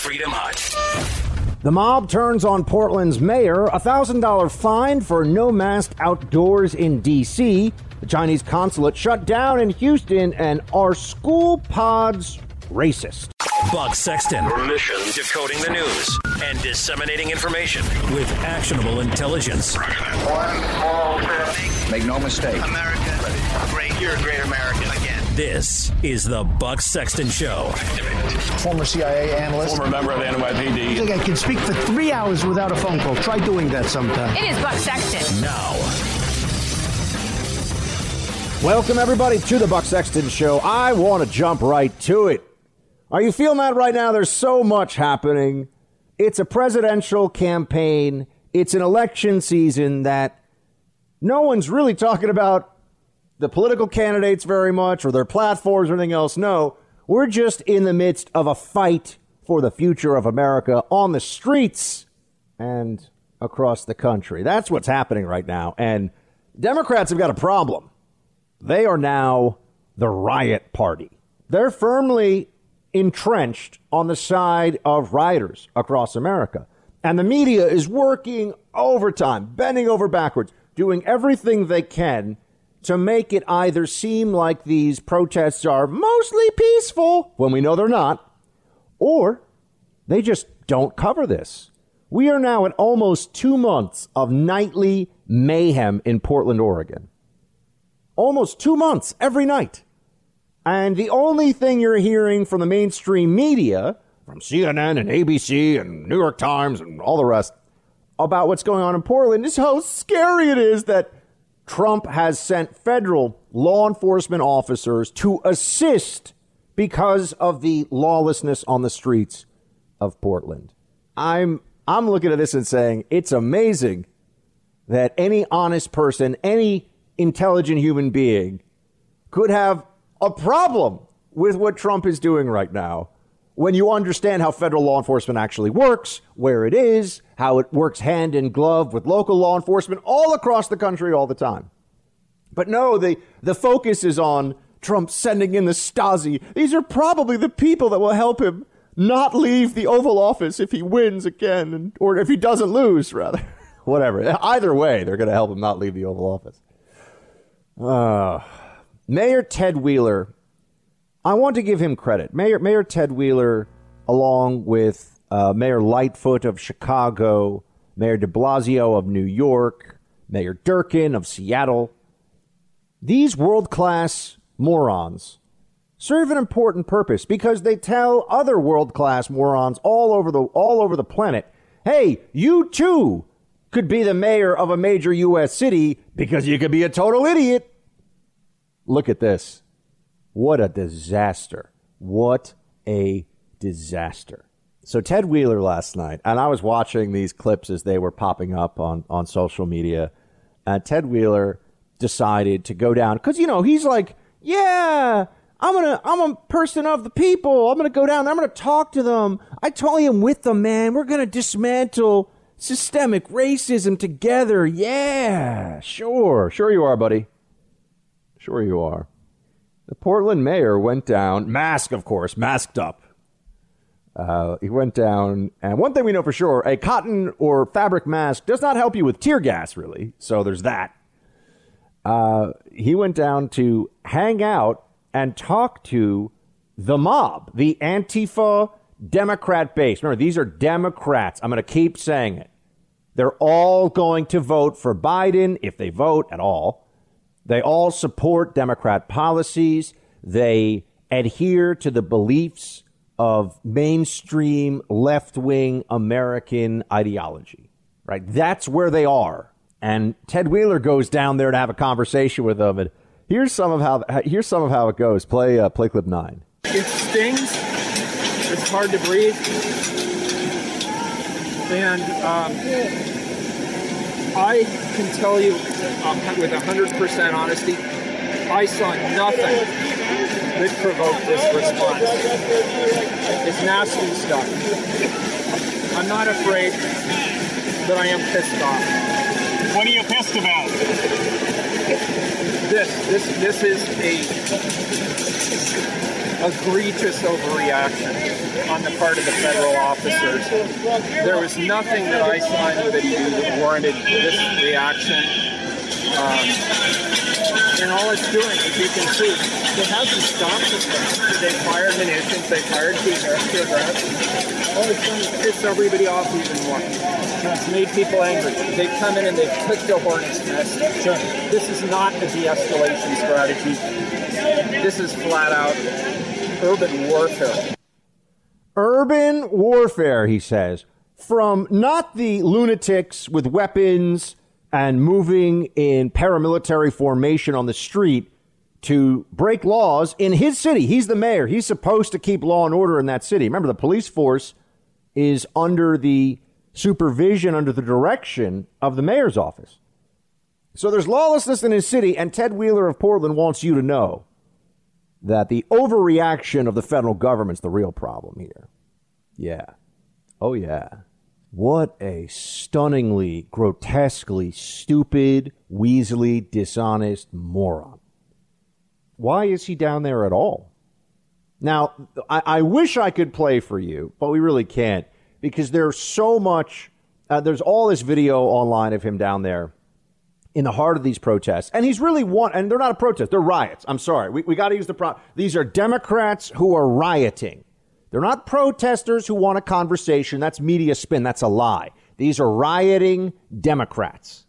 Freedom Hut. The mob turns on Portland's mayor, a $1,000 fine for no mask outdoors in D.C. The Chinese consulate shut down in Houston, and are school pods racist? Buck Sexton. Your mission decoding the news and disseminating information with actionable intelligence. One small step. Make no mistake. America, great. You're a great American again. This is the Buck Sexton Show. Former CIA analyst. Former member of the NYPD. I think I can speak for three hours without a phone call. Try doing that sometime. It is Buck Sexton. Now, Welcome, everybody, to the Buck Sexton Show. I want to jump right to it. Are you feeling that right now? There's so much happening. It's a presidential campaign, it's an election season that no one's really talking about the political candidates very much or their platforms or anything else. No, we're just in the midst of a fight for the future of America on the streets and across the country. That's what's happening right now. And Democrats have got a problem. They are now the riot party. They're firmly entrenched on the side of rioters across America. And the media is working overtime, bending over backwards, doing everything they can to make it either seem like these protests are mostly peaceful when we know they're not, or they just don't cover this. We are now at almost two months of nightly mayhem in Portland, Oregon almost two months every night. And the only thing you're hearing from the mainstream media, from CNN and ABC and New York Times and all the rest, about what's going on in Portland is how scary it is that Trump has sent federal law enforcement officers to assist because of the lawlessness on the streets of Portland. I'm I'm looking at this and saying it's amazing that any honest person, any intelligent human being could have a problem with what Trump is doing right now when you understand how federal law enforcement actually works, where it is, how it works hand in glove with local law enforcement all across the country all the time. But no, the, the focus is on Trump sending in the Stasi. These are probably the people that will help him not leave the Oval Office if he wins again, and, or if he doesn't lose, rather. Whatever. Either way, they're going to help him not leave the Oval Office. Uh, Mayor Ted Wheeler, I want to give him credit. Mayor Mayor Ted Wheeler, along with uh, Mayor Lightfoot of Chicago, Mayor De Blasio of New York, Mayor Durkan of Seattle, these world class morons serve an important purpose because they tell other world class morons all over the all over the planet, hey, you too could be the mayor of a major U.S. city because you could be a total idiot. Look at this. What a disaster. What a disaster. So Ted Wheeler last night, and I was watching these clips as they were popping up on, on social media. And Ted Wheeler decided to go down because you know he's like, yeah, I'm gonna, I'm a person of the people. I'm gonna go down. I'm gonna talk to them. I totally am with them, man. We're gonna dismantle systemic racism together. Yeah, sure, sure you are, buddy. Sure you are. The Portland mayor went down, mask, of course, masked up. Uh, he went down, and one thing we know for sure a cotton or fabric mask does not help you with tear gas, really. So there's that. Uh, he went down to hang out and talk to the mob, the Antifa Democrat base. Remember, these are Democrats. I'm going to keep saying it. They're all going to vote for Biden if they vote at all. They all support Democrat policies. They adhere to the beliefs of mainstream left wing American ideology, right? That's where they are. And Ted Wheeler goes down there to have a conversation with them. And here's some of how here's some of how it goes. Play uh, play clip nine. It stings. It's hard to breathe. And um, I can tell you um, with 100% honesty, I saw nothing that provoked this response. It's nasty stuff. I'm not afraid, but I am pissed off. What are you pissed about? This, this, this is a egregious overreaction. on the part of the federal officers. There was nothing that I saw anybody do that warranted this reaction. Um, and all it's doing, as you can see, it hasn't stopped the thing. They fired munitions, they fired tear gas. All it's done is piss everybody off even more. It's made people angry. They've come in and they've picked a hornet's nest. Sure. This is not a de-escalation strategy. This is flat out urban warfare. Urban warfare, he says, from not the lunatics with weapons and moving in paramilitary formation on the street to break laws in his city. He's the mayor. He's supposed to keep law and order in that city. Remember, the police force is under the supervision, under the direction of the mayor's office. So there's lawlessness in his city, and Ted Wheeler of Portland wants you to know that the overreaction of the federal government's the real problem here. Yeah. Oh, yeah. What a stunningly, grotesquely stupid, weaselly, dishonest moron. Why is he down there at all? Now, I, I wish I could play for you, but we really can't because there's so much. Uh, there's all this video online of him down there in the heart of these protests. And he's really one, and they're not a protest, they're riots. I'm sorry. We, we got to use the pro. These are Democrats who are rioting. They're not protesters who want a conversation. That's media spin. That's a lie. These are rioting Democrats.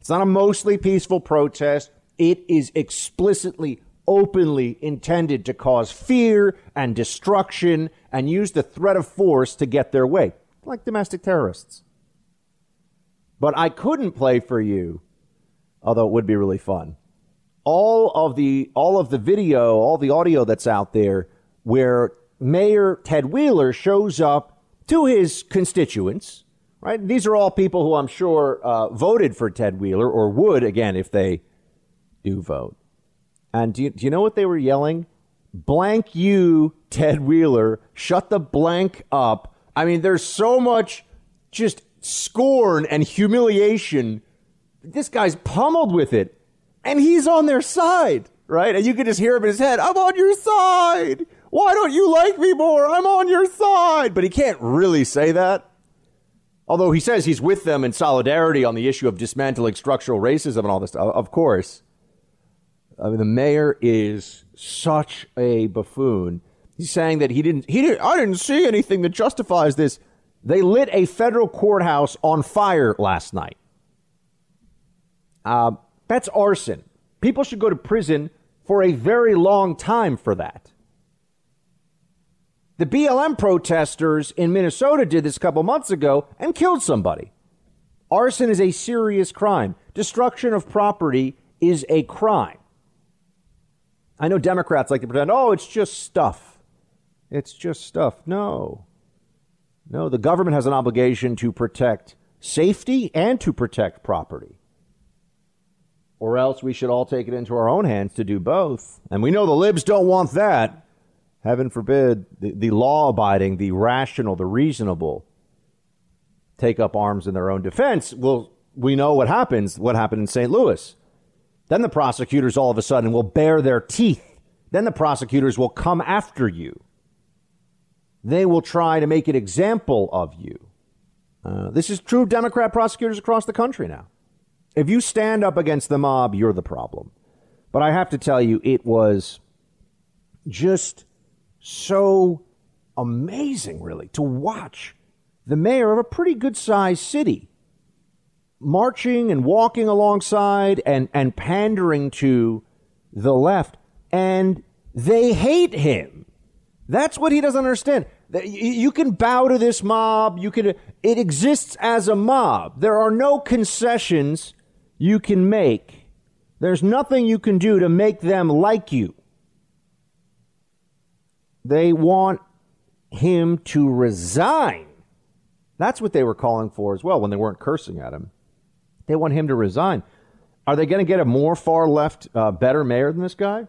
It's not a mostly peaceful protest. It is explicitly, openly intended to cause fear and destruction and use the threat of force to get their way, like domestic terrorists. But I couldn't play for you, although it would be really fun. All of the all of the video, all the audio that's out there where Mayor Ted Wheeler shows up to his constituents, right? These are all people who I'm sure uh, voted for Ted Wheeler or would again if they do vote. And do you, do you know what they were yelling? Blank you, Ted Wheeler. Shut the blank up. I mean, there's so much just scorn and humiliation. This guy's pummeled with it, and he's on their side, right? And you can just hear him in his head, I'm on your side. Why don't you like me more? I'm on your side. But he can't really say that. Although he says he's with them in solidarity on the issue of dismantling structural racism and all this stuff. Of course. I mean, the mayor is such a buffoon. He's saying that he didn't, he didn't, I didn't see anything that justifies this. They lit a federal courthouse on fire last night. Uh, that's arson. People should go to prison for a very long time for that. The BLM protesters in Minnesota did this a couple months ago and killed somebody. Arson is a serious crime. Destruction of property is a crime. I know Democrats like to pretend, oh, it's just stuff. It's just stuff. No. No, the government has an obligation to protect safety and to protect property. Or else we should all take it into our own hands to do both. And we know the libs don't want that. Heaven forbid the, the law abiding, the rational, the reasonable take up arms in their own defense. Well, we know what happens, what happened in St. Louis. Then the prosecutors all of a sudden will bare their teeth. Then the prosecutors will come after you. They will try to make an example of you. Uh, this is true of Democrat prosecutors across the country now. If you stand up against the mob, you're the problem. But I have to tell you, it was just so amazing, really, to watch the mayor of a pretty good sized city marching and walking alongside and, and pandering to the left. And they hate him. That's what he doesn't understand. You can bow to this mob. You can, it exists as a mob. There are no concessions you can make. There's nothing you can do to make them like you. They want him to resign. That's what they were calling for as well when they weren't cursing at him. They want him to resign. Are they going to get a more far left, uh, better mayor than this guy?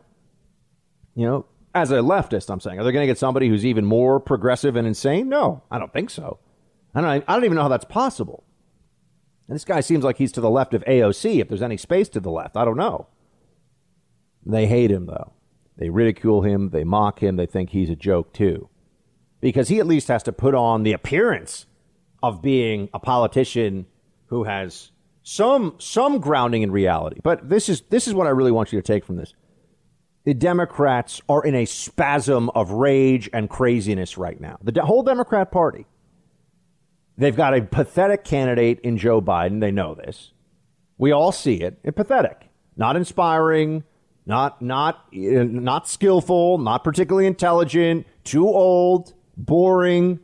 You know, as a leftist, I'm saying, are they going to get somebody who's even more progressive and insane? No, I don't think so. I don't, I don't even know how that's possible. And this guy seems like he's to the left of AOC, if there's any space to the left. I don't know. They hate him, though. They ridicule him, they mock him, they think he's a joke, too. because he at least has to put on the appearance of being a politician who has some some grounding in reality. But this is this is what I really want you to take from this. The Democrats are in a spasm of rage and craziness right now. The de- whole Democrat Party. They've got a pathetic candidate in Joe Biden. They know this. We all see it. It's pathetic, not inspiring, not not not skillful, not particularly intelligent, too old, boring.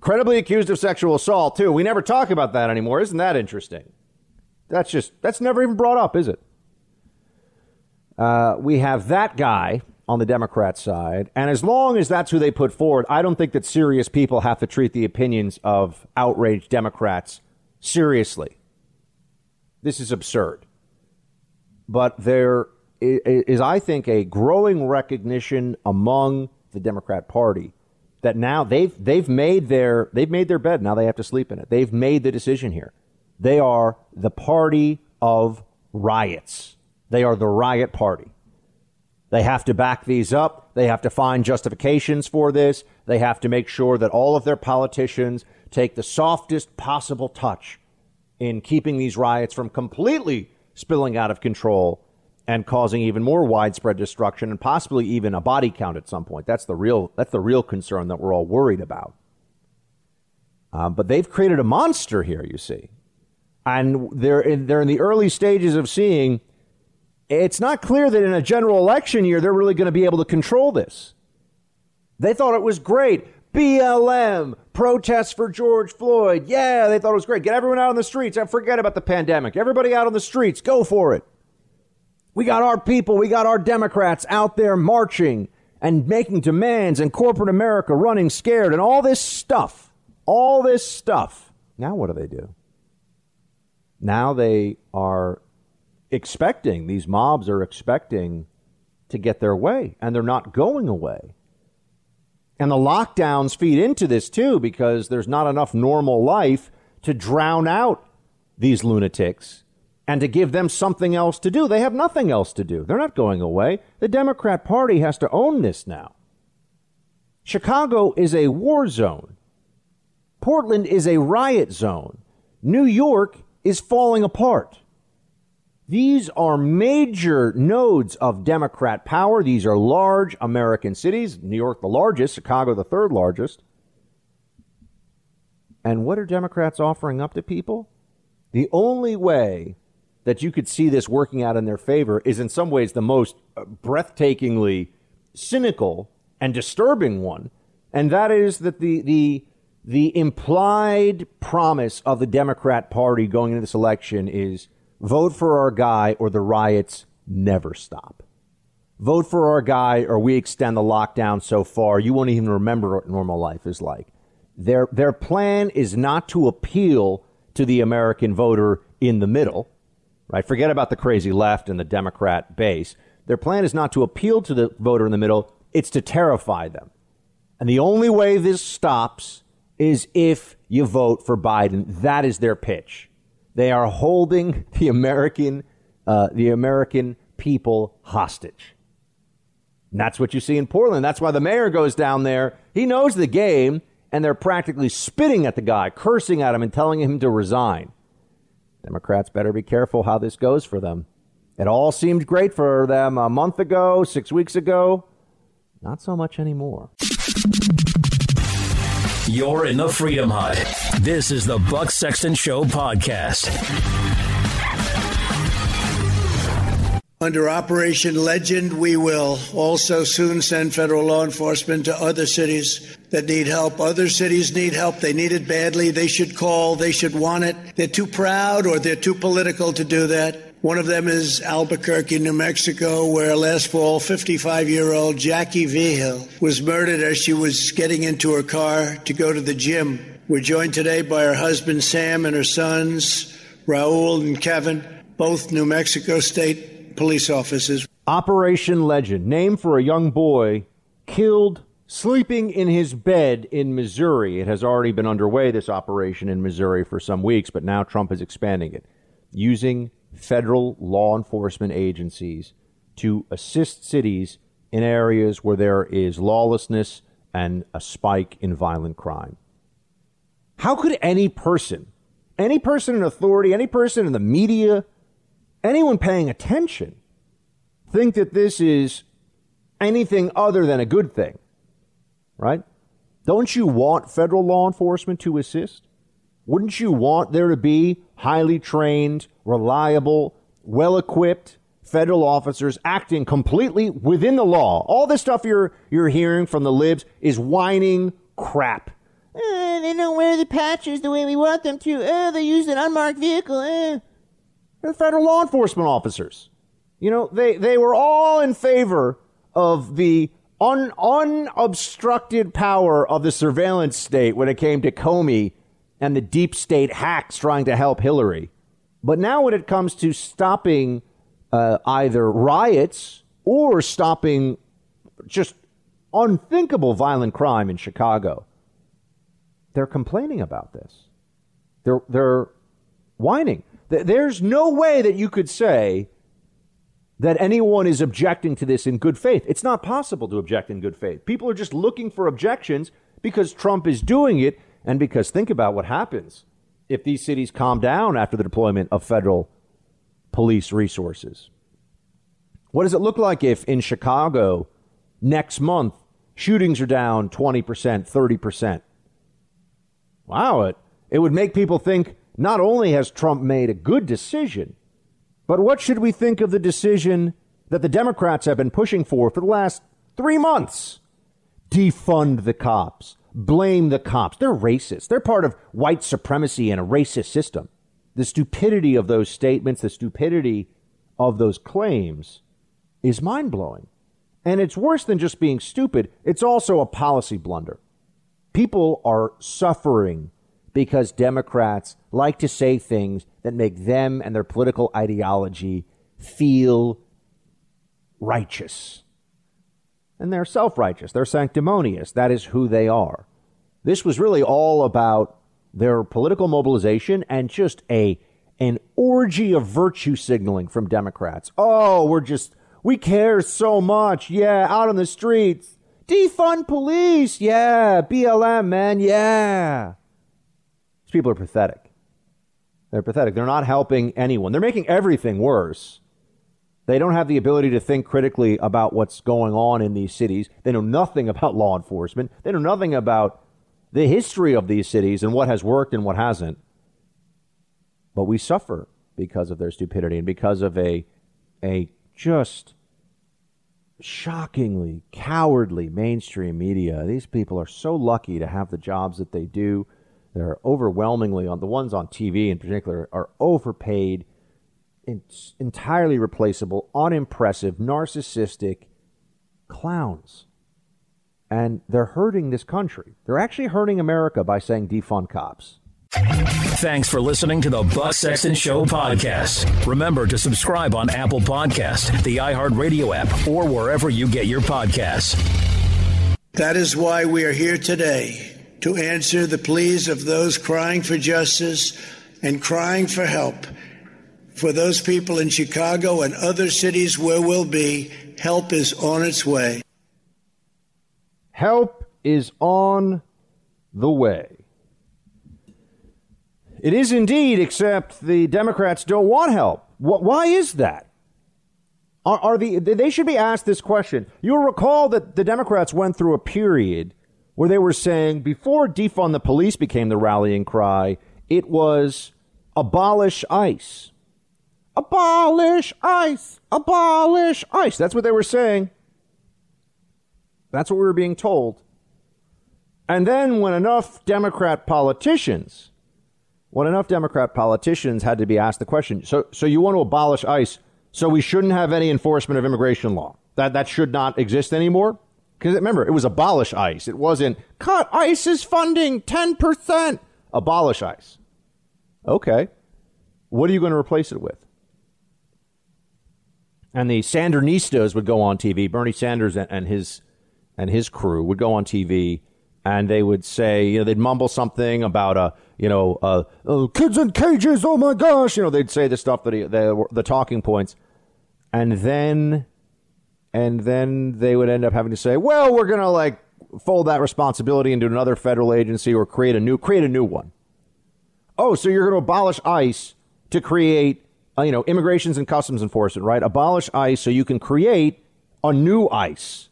Credibly accused of sexual assault too. We never talk about that anymore. Isn't that interesting? That's just that's never even brought up, is it? Uh, we have that guy on the Democrat side, and as long as that's who they put forward, I don't think that serious people have to treat the opinions of outraged Democrats seriously. This is absurd. But there is, I think, a growing recognition among the Democrat Party that now they've they've made their they've made their bed. Now they have to sleep in it. They've made the decision here. They are the party of riots. They are the riot party. They have to back these up. They have to find justifications for this. They have to make sure that all of their politicians take the softest possible touch in keeping these riots from completely spilling out of control and causing even more widespread destruction and possibly even a body count at some point. That's the real that's the real concern that we're all worried about. Um, but they've created a monster here, you see, and they're in, they're in the early stages of seeing. It's not clear that in a general election year they're really going to be able to control this. They thought it was great. BLM, protests for George Floyd. Yeah, they thought it was great. Get everyone out on the streets and forget about the pandemic. Everybody out on the streets, go for it. We got our people, we got our Democrats out there marching and making demands, and corporate America running scared, and all this stuff. All this stuff. Now, what do they do? Now they are expecting, these mobs are expecting to get their way, and they're not going away. And the lockdowns feed into this too because there's not enough normal life to drown out these lunatics and to give them something else to do. They have nothing else to do. They're not going away. The Democrat Party has to own this now. Chicago is a war zone. Portland is a riot zone. New York is falling apart. These are major nodes of Democrat power. These are large American cities. New York, the largest, Chicago, the third largest. And what are Democrats offering up to people? The only way that you could see this working out in their favor is, in some ways, the most uh, breathtakingly cynical and disturbing one. And that is that the, the, the implied promise of the Democrat Party going into this election is Vote for our guy or the riots never stop. Vote for our guy or we extend the lockdown so far you won't even remember what normal life is like. Their, their plan is not to appeal to the American voter in the middle, right? Forget about the crazy left and the Democrat base. Their plan is not to appeal to the voter in the middle, it's to terrify them. And the only way this stops is if you vote for Biden. That is their pitch. They are holding the American, uh, the American people hostage. And that's what you see in Portland. That's why the mayor goes down there. He knows the game, and they're practically spitting at the guy, cursing at him, and telling him to resign. Democrats better be careful how this goes for them. It all seemed great for them a month ago, six weeks ago. Not so much anymore. You're in the Freedom Hut. This is the Buck Sexton Show podcast. Under Operation Legend, we will also soon send federal law enforcement to other cities that need help. Other cities need help. They need it badly. They should call. They should want it. They're too proud or they're too political to do that. One of them is Albuquerque, New Mexico, where last fall 55 year old Jackie Vigil was murdered as she was getting into her car to go to the gym. We're joined today by her husband Sam and her sons, Raul and Kevin, both New Mexico State police officers. Operation Legend, named for a young boy killed sleeping in his bed in Missouri. It has already been underway, this operation in Missouri, for some weeks, but now Trump is expanding it using federal law enforcement agencies to assist cities in areas where there is lawlessness and a spike in violent crime. How could any person, any person in authority, any person in the media, anyone paying attention, think that this is anything other than a good thing? Right? Don't you want federal law enforcement to assist? Wouldn't you want there to be highly trained, reliable, well equipped federal officers acting completely within the law? All this stuff you're, you're hearing from the libs is whining crap. Uh, they don't wear the patches the way we want them to. Uh, they use an unmarked vehicle. Uh. They're federal law enforcement officers. You know, they, they were all in favor of the un, unobstructed power of the surveillance state when it came to Comey and the deep state hacks trying to help Hillary. But now, when it comes to stopping uh, either riots or stopping just unthinkable violent crime in Chicago, they're complaining about this. They're, they're whining. There's no way that you could say that anyone is objecting to this in good faith. It's not possible to object in good faith. People are just looking for objections because Trump is doing it and because think about what happens if these cities calm down after the deployment of federal police resources. What does it look like if in Chicago next month shootings are down 20%, 30%? Wow, it, it would make people think not only has Trump made a good decision, but what should we think of the decision that the Democrats have been pushing for for the last three months? Defund the cops. Blame the cops. They're racist. They're part of white supremacy and a racist system. The stupidity of those statements, the stupidity of those claims is mind blowing. And it's worse than just being stupid, it's also a policy blunder. People are suffering because Democrats like to say things that make them and their political ideology feel righteous. And they're self righteous, they're sanctimonious. That is who they are. This was really all about their political mobilization and just a an orgy of virtue signaling from Democrats. Oh, we're just we care so much. Yeah, out on the streets. Defund police. Yeah, BLM, man. Yeah. These people are pathetic. They're pathetic. They're not helping anyone. They're making everything worse. They don't have the ability to think critically about what's going on in these cities. They know nothing about law enforcement. They know nothing about the history of these cities and what has worked and what hasn't. But we suffer because of their stupidity and because of a, a just shockingly cowardly mainstream media. These people are so lucky to have the jobs that they do. They're overwhelmingly on the ones on TV in particular are overpaid, entirely replaceable, unimpressive, narcissistic clowns. And they're hurting this country. They're actually hurting America by saying defund cops. Thanks for listening to the Buck Sexton Show podcast. Remember to subscribe on Apple Podcast, the iHeartRadio app, or wherever you get your podcasts. That is why we are here today to answer the pleas of those crying for justice and crying for help. For those people in Chicago and other cities where we'll be, help is on its way. Help is on the way. It is indeed, except the Democrats don't want help. Why is that? Are, are the they should be asked this question? You'll recall that the Democrats went through a period where they were saying before defund the police became the rallying cry, it was abolish ICE. Abolish ICE! Abolish ICE! That's what they were saying. That's what we were being told. And then when enough Democrat politicians, when enough Democrat politicians had to be asked the question, so, so you want to abolish ICE, so we shouldn't have any enforcement of immigration law? That, that should not exist anymore? Because remember, it was abolish ICE. It wasn't cut ICE's funding 10%. Abolish ICE. Okay. What are you going to replace it with? And the Sandernistas would go on TV. Bernie Sanders and, and his and his crew would go on TV and they would say, you know, they'd mumble something about a, you know, uh, oh, kids in cages. Oh my gosh, you know, they'd say the stuff that he, the the talking points, and then and then they would end up having to say, "Well, we're to like fold that responsibility into another federal agency or create a new create a new one." Oh, so you're going to abolish ICE to create, you know, immigrations and customs enforcement, right? Abolish ICE so you can create a new ICE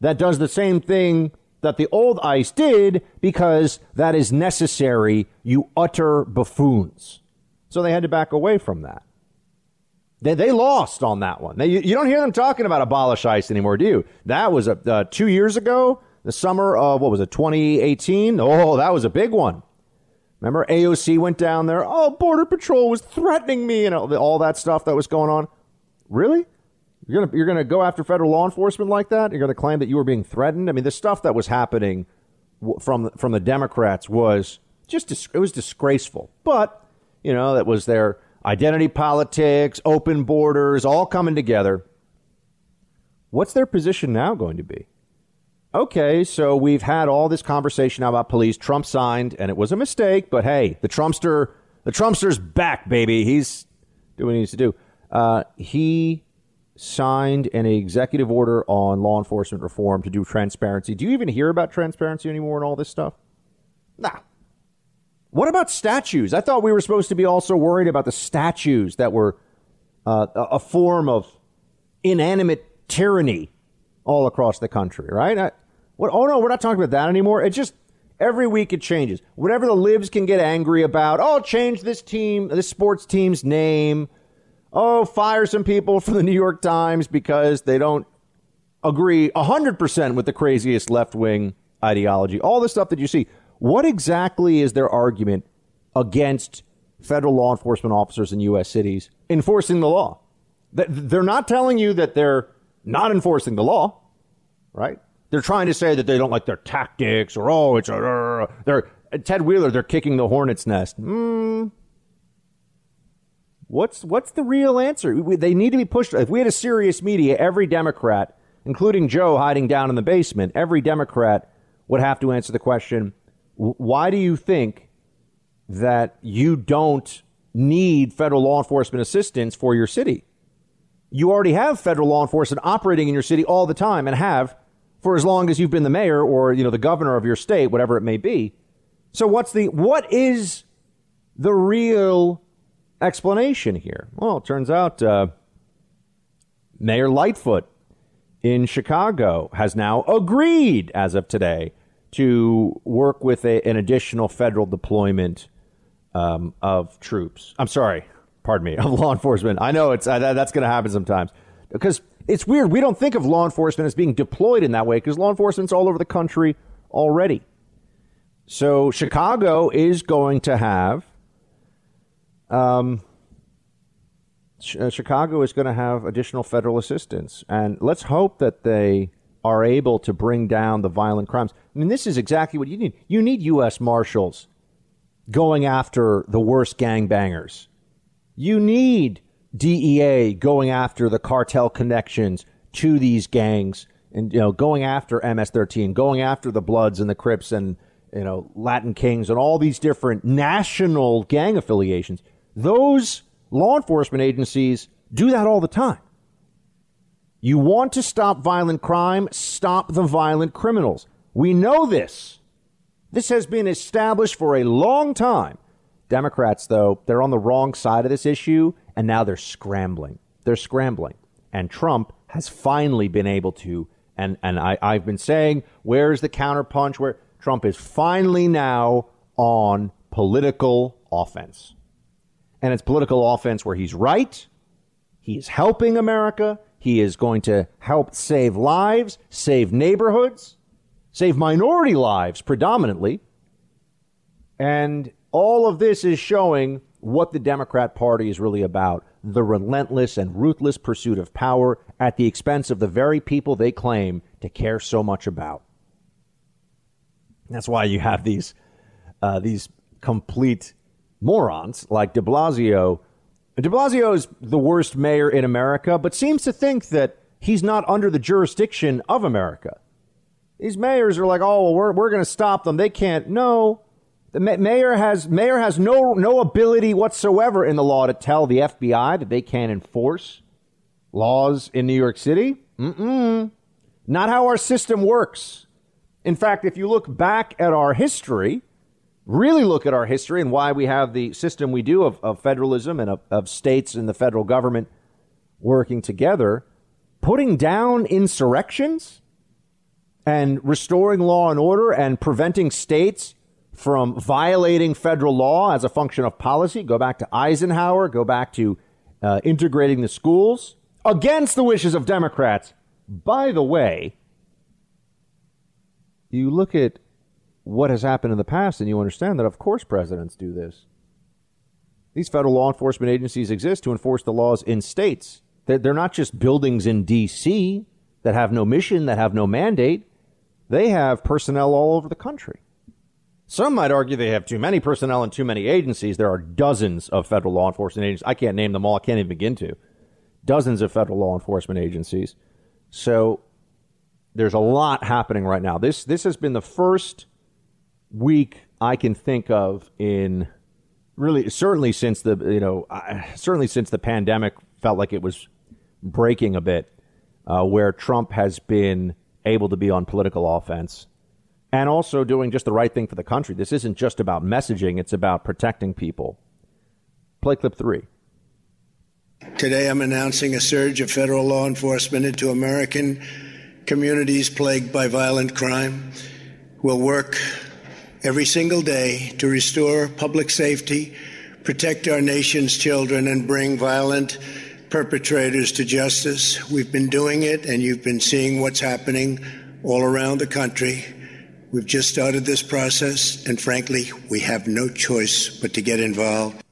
that does the same thing that the old ICE did because that is necessary, you utter buffoons. So they had to back away from that. They, they lost on that one. They, you, you don't hear them talking about abolish ICE anymore, do you? That was a, uh, two years ago, the summer of, what was it, 2018? Oh, that was a big one. Remember, AOC went down there. Oh, Border Patrol was threatening me and all, that stuff that was going on. Really? You're gonna you're gonna go after federal law enforcement like that? You're gonna claim that you were being threatened? I mean, the stuff that was happening from from the Democrats was just it was disgraceful. But you know, that was their identity politics, open borders, all coming together. What's their position now going to be? Okay, so we've had all this conversation about police. Trump signed, and it was a mistake. But hey, the Trumpster, the Trumpster's back, baby. He's doing what he needs to do. Uh, he signed an executive order on law enforcement reform to do transparency. Do you even hear about transparency anymore and all this stuff? Nah. What about statues? I thought we were supposed to be also worried about the statues that were uh, a form of inanimate tyranny all across the country, right? I, what, oh no, we're not talking about that anymore. It just every week it changes. Whatever the libs can get angry about, oh, change this team, this sports team's name oh, fire some people from the New York Times because they don't agree 100% with the craziest left wing ideology. All the stuff that you see. What exactly is their argument against federal law enforcement officers in U.S. cities enforcing the law? They're not telling you that they're not enforcing the law, right? They're trying to say that they don't like their tactics or, oh, it's a, they're, Ted Wheeler, they're kicking the hornet's nest. Hmm. What's what's the real answer? They need to be pushed. If we had a serious media, every Democrat, including Joe hiding down in the basement, every Democrat would have to answer the question: Why do you think that you don't need federal law enforcement assistance for your city? You already have federal law enforcement operating in your city all the time, and have for as long as you've been the mayor or you know the governor of your state, whatever it may be. So what's the what is the real explanation here? Well, it turns out uh, Mayor Lightfoot in Chicago has now agreed, as of today, to work with a, an additional federal deployment um, of troops. I'm sorry, pardon me, of law enforcement. I know it's uh, that's going to happen sometimes because it's weird. We don't think of law enforcement as being deployed in that way because law enforcement's all over the country already. So Chicago is going to have um, uh, Chicago is going to have additional federal assistance, and let's hope that they are able to bring down the violent crimes. I mean, this is exactly what you need. You need U.S. Marshals going after the worst gangbangers. You need DEA going after the cartel connections to these gangs and you know going after MS-13, going after the Bloods and the Crips and you know Latin Kings and all these different national gang affiliations. Those law enforcement agencies do that all the time. You want to stop violent crime, stop the violent criminals. We know this. This has been established for a long time. Democrats, though, they're on the wrong side of this issue, and now they're scrambling. They're scrambling. And Trump has finally been able to, and, and I, I've been saying, where's the counterpunch? Where Trump is finally now on political offense and it's political offense where he's right. He's helping America. He is going to help save lives, save neighborhoods, save minority lives predominantly. And all of this is showing what the Democrat Party is really about the relentless and ruthless pursuit of power at the expense of the very people they claim to care so much about. That's why you have these uh, these complete morons like de Blasio. De Blasio is the worst mayor in America, but seems to think that he's not under the jurisdiction of America. These mayors are like, oh, well, we're, we're going to stop them. They can't. No. The mayor has mayor has no no ability whatsoever in the law to tell the FBI that they can't enforce laws in New York City. Mm-mm. Not how our system works. In fact, if you look back at our history, really look at our history and why we have the system we do of, of federalism and of, of states and the federal government working together, putting down insurrections and restoring law and order and preventing states from violating federal law as a function of policy. Go back to Eisenhower, go back to uh, integrating the schools against the wishes of Democrats. By the way, you look at what has happened in the past and you understand that, of course, presidents do this. These federal law enforcement agencies exist to enforce the laws in states. They're not just buildings in D.C. that have no mission, that have no mandate. They have personnel all over the country. Some might argue they have too many personnel and too many agencies. There are dozens of federal law enforcement agencies. I can't name them all. I can't even begin to. Dozens of federal law enforcement agencies. So there's a lot happening right now. This this has been the first week I can think of in really certainly since the you know certainly since the pandemic felt like it was breaking a bit, uh, where Trump has been able to be on political offense and also doing just the right thing for the country. This isn't just about messaging; it's about protecting people. Play clip three. Today, I'm announcing a surge of federal law enforcement into American communities plagued by violent crime. We'll work every single day to restore public safety, protect our nation's children, and bring violent perpetrators to justice. We've been doing it, and you've been seeing what's happening all around the country. We've just started this process, and frankly, we have no choice but to get involved.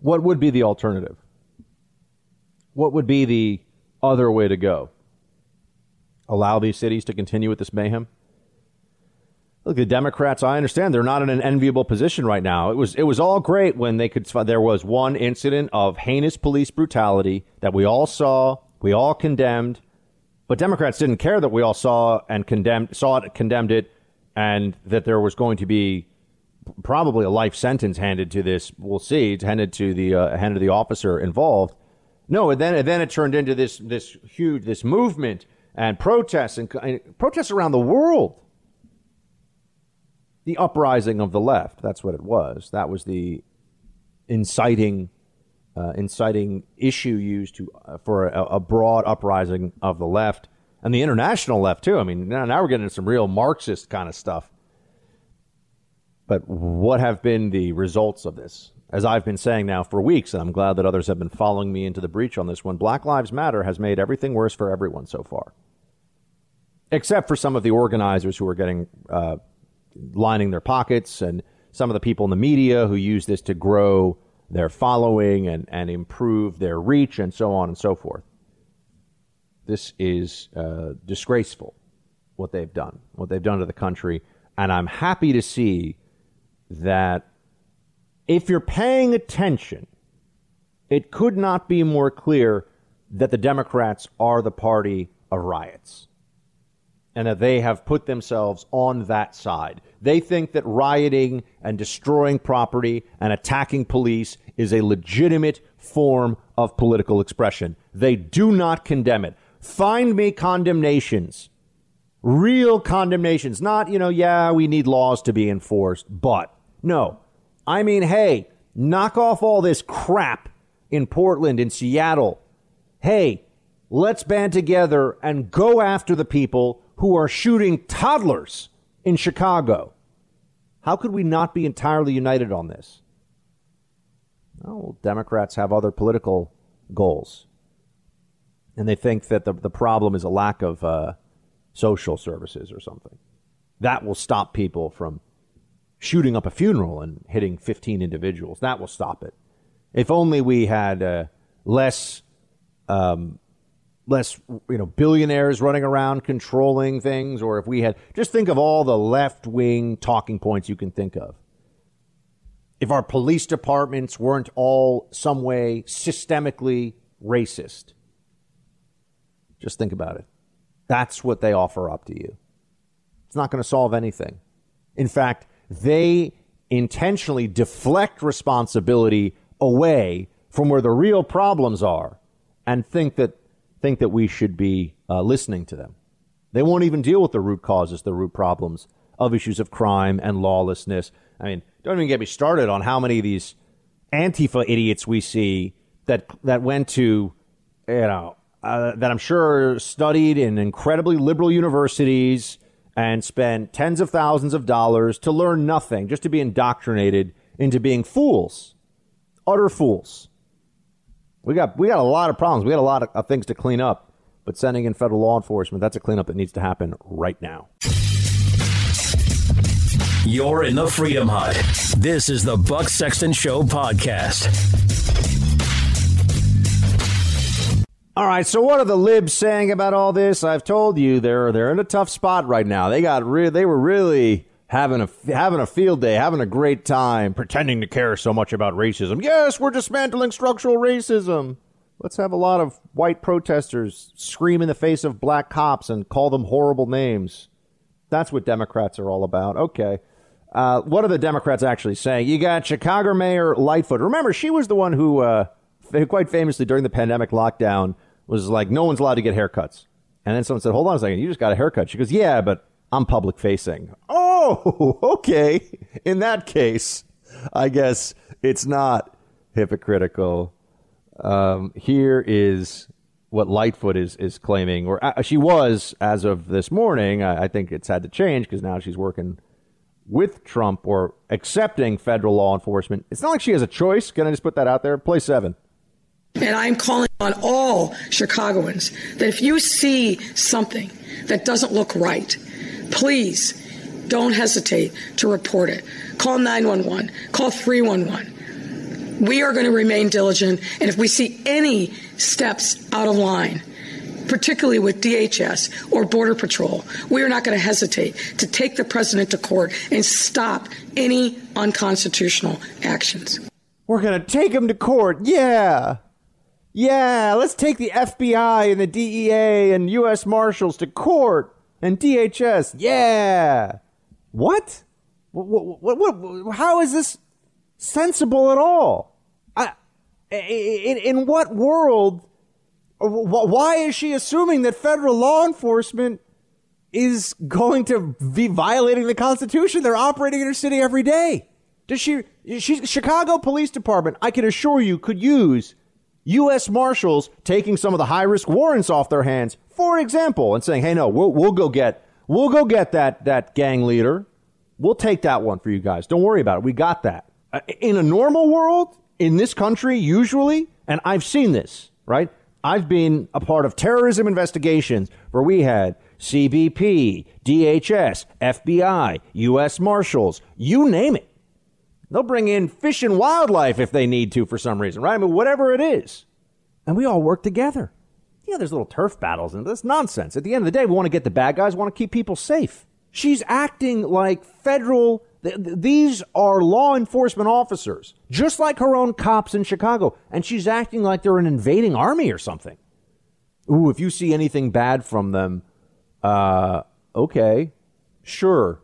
What would be the alternative? What would be the other way to go? Allow these cities to continue with this mayhem? Look, the Democrats. I understand they're not in an enviable position right now. It was it was all great when they could. There was one incident of heinous police brutality that we all saw, we all condemned, but Democrats didn't care that we all saw and condemned, saw it, condemned it, and that there was going to be probably a life sentence handed to this. We'll see, handed to the uh, handed to the officer involved. No, and then and then it turned into this this huge this movement and protests and, and protests around the world. The uprising of the left. That's what it was. That was the inciting uh, inciting issue used to uh, for a, a, broad uprising of the left and the international left too. I mean, now, now we're getting into some real Marxist kind of stuff. But what have been the results of this? As I've been saying now for weeks, and I'm glad that others have been following me into the breach on this one, Black Lives Matter has made everything worse for everyone so far. Except for some of the organizers who are getting uh, lining their pockets and some of the people in the media who use this to grow their following and, and improve their reach and so on and so forth. This is uh, disgraceful, what they've done, what they've done to the country. And I'm happy to see that if you're paying attention, it could not be more clear that the Democrats are the party of riots and that they have put themselves on that side. They think that rioting and destroying property and attacking police is a legitimate form of political expression. They do not condemn it. Find me condemnations real condemnations. Not, you know, yeah, we need laws to be enforced, but no. I mean, hey, knock off all this crap in Portland, in Seattle. Hey, let's band together and go after the people who are shooting toddlers in Chicago. How could we not be entirely united on this? Oh, Democrats have other political goals. And they think that the, the problem is a lack of uh, social services or something. That will stop people from shooting up a funeral and hitting 15 individuals. That will stop it. If only we had uh, less, um, less, you know, billionaires running around controlling things, or if we had, just think of all the left wing talking points you can think of. If our police departments weren't all some way systemically racist, just think about it. That's what they offer up to you. It's not going to solve anything. In fact, they intentionally deflect responsibility away from where the real problems are and think that think that we should be uh, listening to them. They won't even deal with the root causes, the root problems of issues of crime and lawlessness. I mean, don't even get me started on how many of these Antifa idiots we see that that went to, you know, uh, that I'm sure studied in incredibly liberal universities and spent tens of thousands of dollars to learn nothing, just to be indoctrinated into being fools, utter fools. We got we got a lot of problems. We got a lot of, of things to clean up. But sending in federal law enforcement, that's a cleanup that needs to happen right now. You're in the Freedom Hut. This is the Buck Sexton Show podcast. All right, so what are the libs saying about all this? I've told you they're they're in a tough spot right now. They got re- they were really having a having a field day, having a great time, pretending to care so much about racism. Yes, we're dismantling structural racism. Let's have a lot of white protesters scream in the face of black cops and call them horrible names. That's what Democrats are all about. Okay. Uh, what are the Democrats actually saying? You got Chicago Mayor Lightfoot. Remember, she was the one who, uh, quite famously during the pandemic lockdown, was like, no one's allowed to get haircuts. And then someone said, hold on a second, you just got a haircut. She goes, yeah, but I'm public facing. Oh, okay. In that case, I guess it's not hypocritical. Um, here is what Lightfoot is is claiming, or uh, she was as of this morning. I, I think it's had to change because now she's working with Trump or accepting federal law enforcement. It's not like she has a choice. Can I just put that out there? Play seven. And I'm calling on all Chicagoans that if you see something that doesn't look right, please don't hesitate to report it. Call 911, call 311. We are going to remain diligent, and if we see any steps out of line, particularly with DHS or Border Patrol, we are not going to hesitate to take the president to court and stop any unconstitutional actions. We're going to take him to court. Yeah. Yeah. Let's take the FBI and the DEA and U.S. Marshals to court and DHS. Yeah. What? What, what, what, what? How is this sensible at all? I, in, in what world? Why is she assuming that federal law enforcement is going to be violating the Constitution? They're operating in her city every day. Does she? She Chicago Police Department, I can assure you, could use U.S. Marshals taking some of the high risk warrants off their hands, for example, and saying, "Hey, no, we'll we'll go get we'll go get that that gang leader. We'll take that one for you guys. Don't worry about it. We got that." Uh, in a normal world, in this country, usually, and I've seen this, right? I've been a part of terrorism investigations where we had CBP, DHS, FBI, U.S. Marshals, you name it. They'll bring in fish and wildlife if they need to for some reason, right? I mean, whatever it is. And we all work together. Yeah, there's little turf battles and that's nonsense. At the end of the day, we want to get the bad guys, we want to keep people safe. She's acting like federal these are law enforcement officers, just like her own cops in Chicago, and she's acting like they're an invading army or something. Ooh, if you see anything bad from them, uh, okay, sure,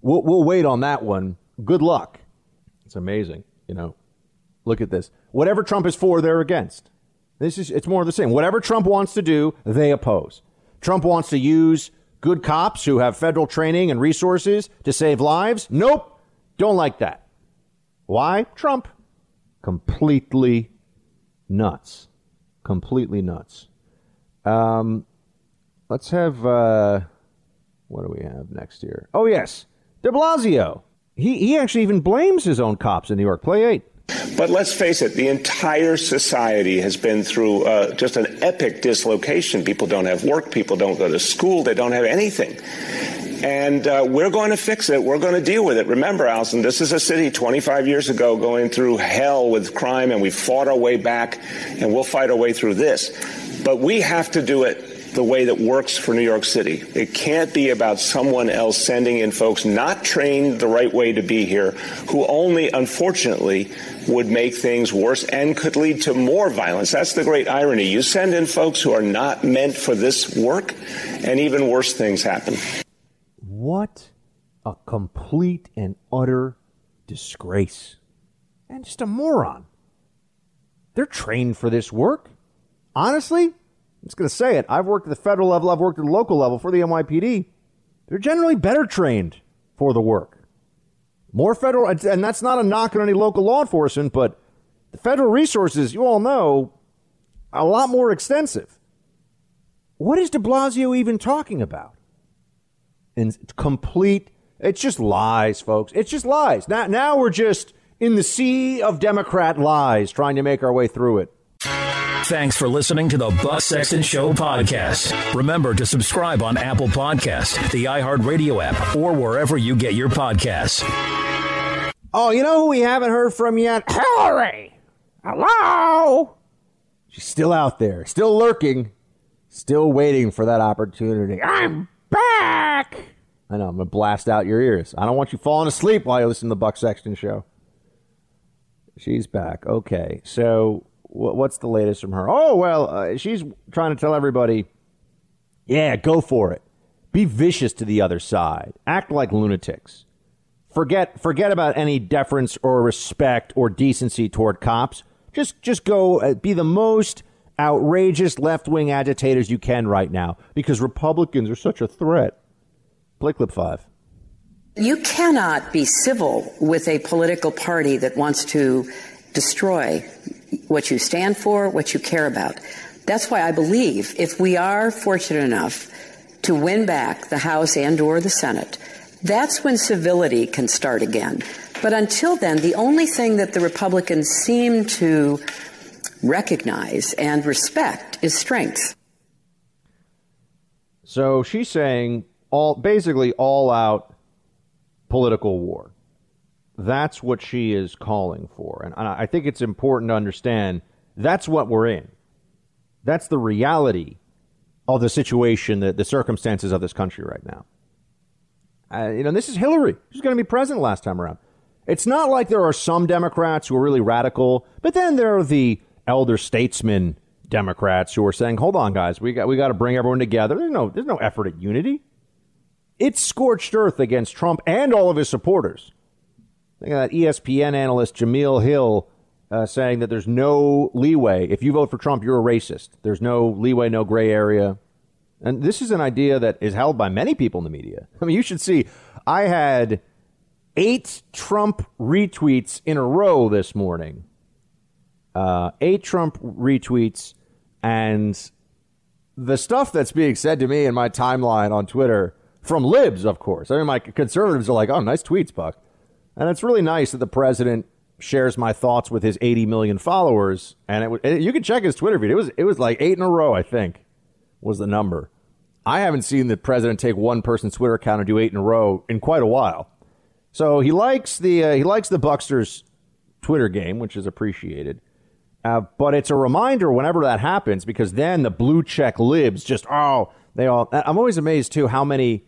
we'll, we'll wait on that one. Good luck. It's amazing, you know. Look at this. Whatever Trump is for, they're against. This is it's more of the same. Whatever Trump wants to do, they oppose. Trump wants to use good cops who have federal training and resources to save lives? Nope. Don't like that. Why? Trump. Completely nuts. Completely nuts. Um, let's have, uh, what do we have next here? Oh, yes. De Blasio. He, he actually even blames his own cops in New York. Play eight. But let's face it, the entire society has been through uh, just an epic dislocation. People don't have work, people don't go to school, they don't have anything. And uh, we're going to fix it. We're going to deal with it. Remember, Allison, this is a city 25 years ago going through hell with crime, and we fought our way back, and we'll fight our way through this. But we have to do it the way that works for New York City. It can't be about someone else sending in folks not trained the right way to be here, who only, unfortunately, would make things worse and could lead to more violence. That's the great irony. You send in folks who are not meant for this work, and even worse things happen. What a complete and utter disgrace. And just a moron. They're trained for this work. Honestly, just going to say it. I've worked at the federal level, I've worked at the local level for the NYPD. They're generally better trained for the work. More federal, and that's not a knock on any local law enforcement, but the federal resources, you all know, are a lot more extensive. What is de Blasio even talking about? And complete, it's just lies, folks. It's just lies. Now, now we're just in the sea of Democrat lies trying to make our way through it. Thanks for listening to the Buck Sexton Show podcast. Remember to subscribe on Apple Podcast, the iHeartRadio app, or wherever you get your podcasts. Oh, you know who we haven't heard from yet? Hillary! Hello! She's still out there, still lurking, still waiting for that opportunity. I'm back! I know, I'm going to blast out your ears. I don't want you falling asleep while you listen to the Buck Sexton Show. She's back. Okay, so what's the latest from her? Oh, well, uh, she's trying to tell everybody, yeah, go for it. Be vicious to the other side. Act like lunatics. Forget forget about any deference or respect or decency toward cops. Just just go uh, be the most outrageous left-wing agitators you can right now because Republicans are such a threat. Play clip 5. You cannot be civil with a political party that wants to destroy what you stand for, what you care about. That's why I believe if we are fortunate enough to win back the House and or the Senate, that's when civility can start again. But until then, the only thing that the Republicans seem to recognize and respect is strength. So she's saying all basically all out political war. That's what she is calling for. And I think it's important to understand that's what we're in. That's the reality of the situation, the, the circumstances of this country right now. Uh, you know, this is Hillary. She's going to be president last time around. It's not like there are some Democrats who are really radical, but then there are the elder statesmen Democrats who are saying, "Hold on, guys, we got we got to bring everyone together." There's no there's no effort at unity. It's scorched earth against Trump and all of his supporters. Think of that ESPN analyst Jemele Hill uh, saying that there's no leeway. If you vote for Trump, you're a racist. There's no leeway, no gray area. And this is an idea that is held by many people in the media. I mean, you should see, I had eight Trump retweets in a row this morning. Uh, eight Trump retweets, and the stuff that's being said to me in my timeline on Twitter from libs, of course. I mean, my conservatives are like, oh, nice tweets, Buck. And it's really nice that the president shares my thoughts with his 80 million followers. And it, you can check his Twitter feed. It was it was like eight in a row, I think, was the number. I haven't seen the president take one person's Twitter account and do eight in a row in quite a while. So he likes the uh, he likes the Bucksters Twitter game, which is appreciated. Uh, but it's a reminder whenever that happens, because then the blue check libs just oh they all. I'm always amazed too how many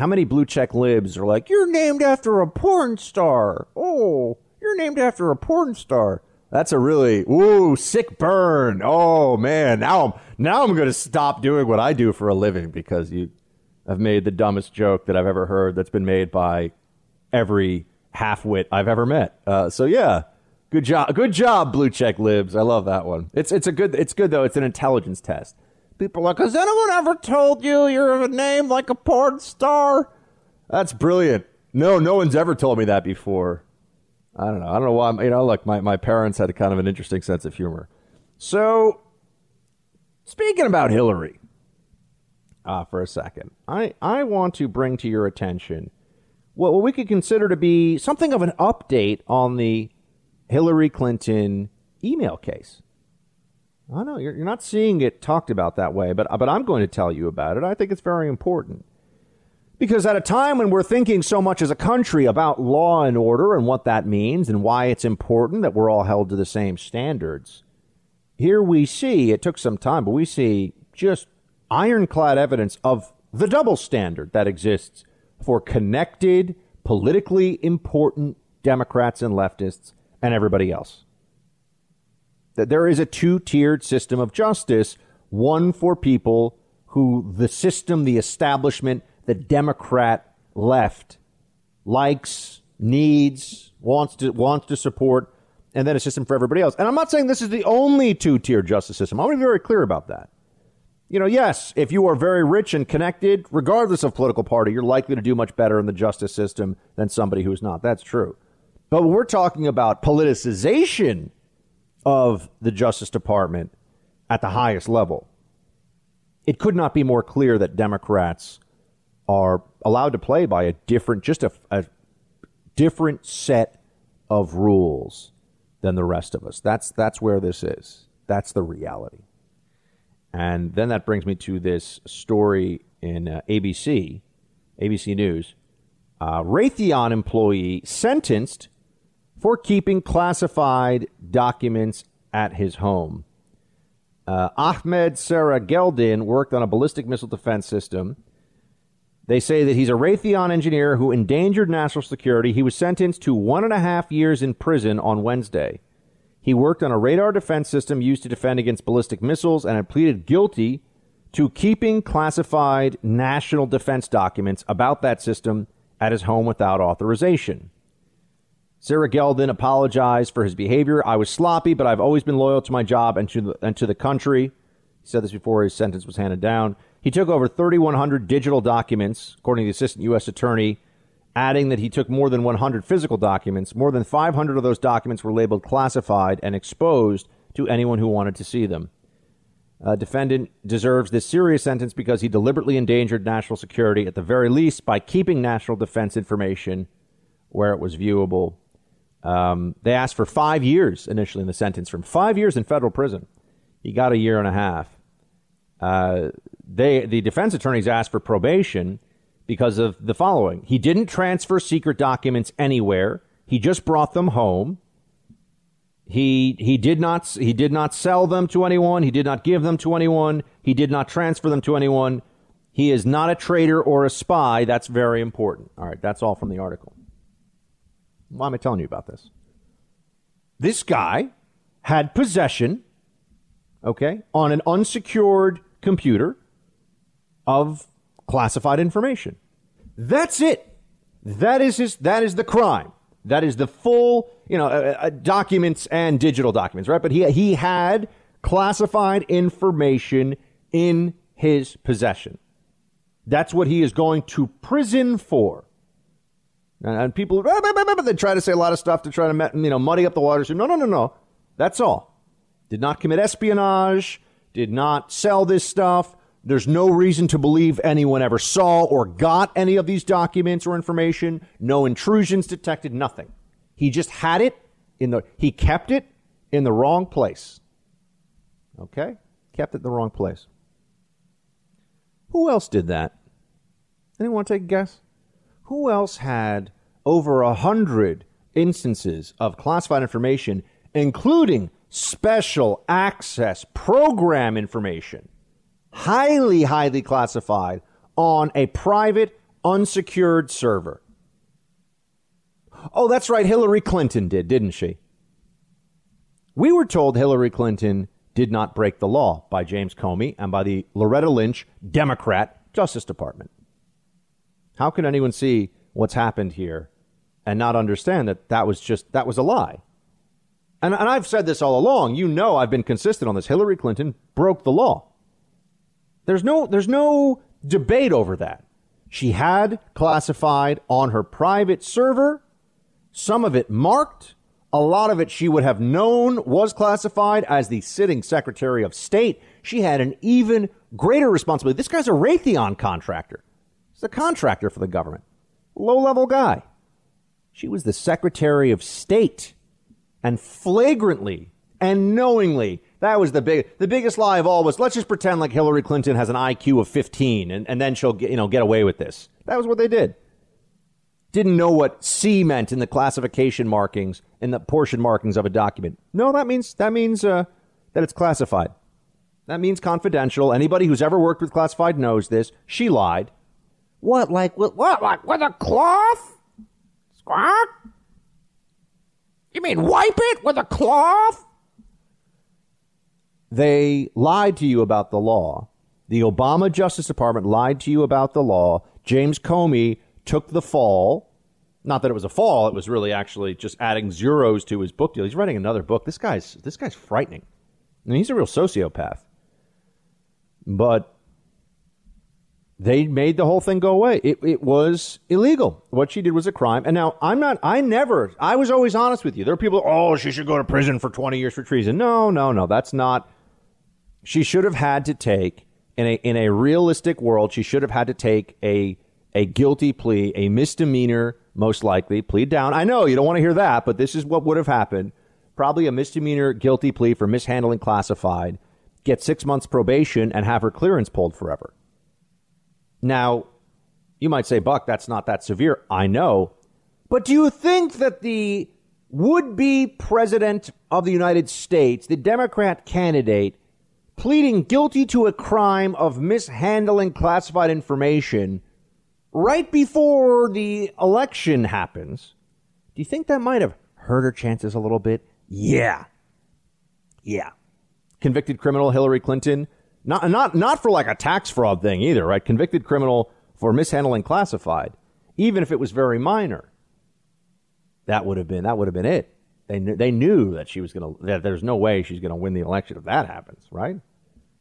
how many blue check libs are like, you're named after a porn star? Oh, you're named after a porn star. That's a really ooh sick burn. Oh man, now I'm now I'm to stop doing what I do for a living because you have made the dumbest joke that I've ever heard that's been made by every halfwit I've ever met. Uh, so yeah, good job, good job, blue check libs. I love that one. It's it's a good it's good though. It's an intelligence test. People like, has anyone ever told you you're a name like a porn star? That's brilliant. No, no one's ever told me that before. I don't know. I don't know why. I'm, You know, look, my, my parents had a kind of an interesting sense of humor. So, speaking about Hillary, uh, for a second, I, I want to bring to your attention what, what we could consider to be something of an update on the Hillary Clinton email case. I know you're, you're not seeing it talked about that way, but but I'm going to tell you about it. I think it's very important because at a time when we're thinking so much as a country about law and order and what that means and why it's important that we're all held to the same standards, here we see it took some time, but we see just ironclad evidence of the double standard that exists for connected, politically important Democrats and leftists and everybody else that there is a two tiered system of justice one for people who the system, the establishment, the Democrat left likes, needs, wants to wants to support, and then a system for everybody else. And I'm not saying this is the only two tier justice system. I want to be very clear about that. You know, yes, if you are very rich and connected, regardless of political party, you're likely to do much better in the justice system than somebody who's not. That's true. But when we're talking about politicization of the Justice Department at the highest level, it could not be more clear that Democrats are allowed to play by a different, just a, a different set of rules than the rest of us. That's that's where this is. That's the reality. And then that brings me to this story in uh, ABC, ABC News. Uh, Raytheon employee sentenced for keeping classified documents at his home. Uh, Ahmed Serageldin worked on a ballistic missile defense system. They say that he's a Raytheon engineer who endangered national security. He was sentenced to one and a half years in prison on Wednesday. He worked on a radar defense system used to defend against ballistic missiles and had pleaded guilty to keeping classified national defense documents about that system at his home without authorization. Serageldin apologized for his behavior. I was sloppy, but I've always been loyal to my job and to the, and to the country. He said this before his sentence was handed down. He took over 3,100 digital documents, according to the assistant U.S. attorney adding that he took more than 100 physical documents. More than 500 of those documents were labeled classified and exposed to anyone who wanted to see them. A defendant deserves this serious sentence because he deliberately endangered national security, at the very least, by keeping national defense information where it was viewable. Um, they asked for five years initially in the sentence, from five years in federal prison. He got a year and a half. Uh, they, the defense attorneys asked for probation because of the following. He didn't transfer secret documents anywhere. He just brought them home. He he did not he did not sell them to anyone. He did not give them to anyone. He did not transfer them to anyone. He is not a traitor or a spy. That's very important. All right, that's all from the article. Why am I telling you about this? This guy had possession, okay, on an unsecured computer of classified information. That's it. That is his. That is the crime. That is the full, you know, uh, uh, documents and digital documents, right? But he he had classified information in his possession. That's what he is going to prison for. And, and people they try to say a lot of stuff to try to you know muddy up the waters. No, no, no, no. That's all. Did not commit espionage. Did not sell this stuff. There's no reason to believe anyone ever saw or got any of these documents or information. No intrusions detected, nothing. He just had it in the, he kept it in the wrong place. Okay? Kept it in the wrong place. Who else did that? Anyone want to take a guess? Who else had over a hundred instances of classified information, including special access program information? highly, highly classified on a private, unsecured server. Oh, that's right. Hillary Clinton did, didn't she? We were told Hillary Clinton did not break the law by James Comey and by the Loretta Lynch Democrat Justice Department. How can anyone see what's happened here and not understand that that was just that was a lie? And, and I've said this all along. You know I've been consistent on this. Hillary Clinton broke the law. There's no there's no debate over that. She had classified on her private server, some of it marked, a lot of it she would have known was classified as the sitting Secretary of State. She had an even greater responsibility. This guy's a Raytheon contractor. He's a contractor for the government. Low level guy. She was the Secretary of State and flagrantly and knowingly that was the big, the biggest lie of all was let's just pretend like Hillary Clinton has an IQ of 15 and, and then she'll get, you know, get away with this. That was what they did. Didn't know what C meant in the classification markings, in the portion markings of a document. No, that means, that means, uh, that it's classified. That means confidential. Anybody who's ever worked with classified knows this. She lied. What, like, what, what like with a cloth? Squawk? You mean wipe it with a cloth? They lied to you about the law. The Obama Justice Department lied to you about the law. James Comey took the fall. Not that it was a fall; it was really actually just adding zeros to his book deal. He's writing another book. This guy's this guy's frightening. I mean, he's a real sociopath. but they made the whole thing go away. It, it was illegal. What she did was a crime. And now I'm not, I never, I was always honest with you. There are people, oh, she should go to prison for 20 years for treason. No, no, no. That's not, she should have had to take, in a, in a realistic world, she should have had to take a, a guilty plea, a misdemeanor, most likely, plead down. I know you don't want to hear that, but this is what would have happened. Probably a misdemeanor guilty plea for mishandling classified, get six months probation, and have her clearance pulled forever. Now, you might say, Buck, that's not that severe. I know. But do you think that the would be president of the United States, the Democrat candidate, pleading guilty to a crime of mishandling classified information right before the election happens, do you think that might have hurt her chances a little bit? Yeah. Yeah. Convicted criminal Hillary Clinton not not not for like a tax fraud thing either, right? Convicted criminal for mishandling classified, even if it was very minor. That would have been that would have been it. They knew, they knew that she was going to that there's no way she's going to win the election if that happens, right?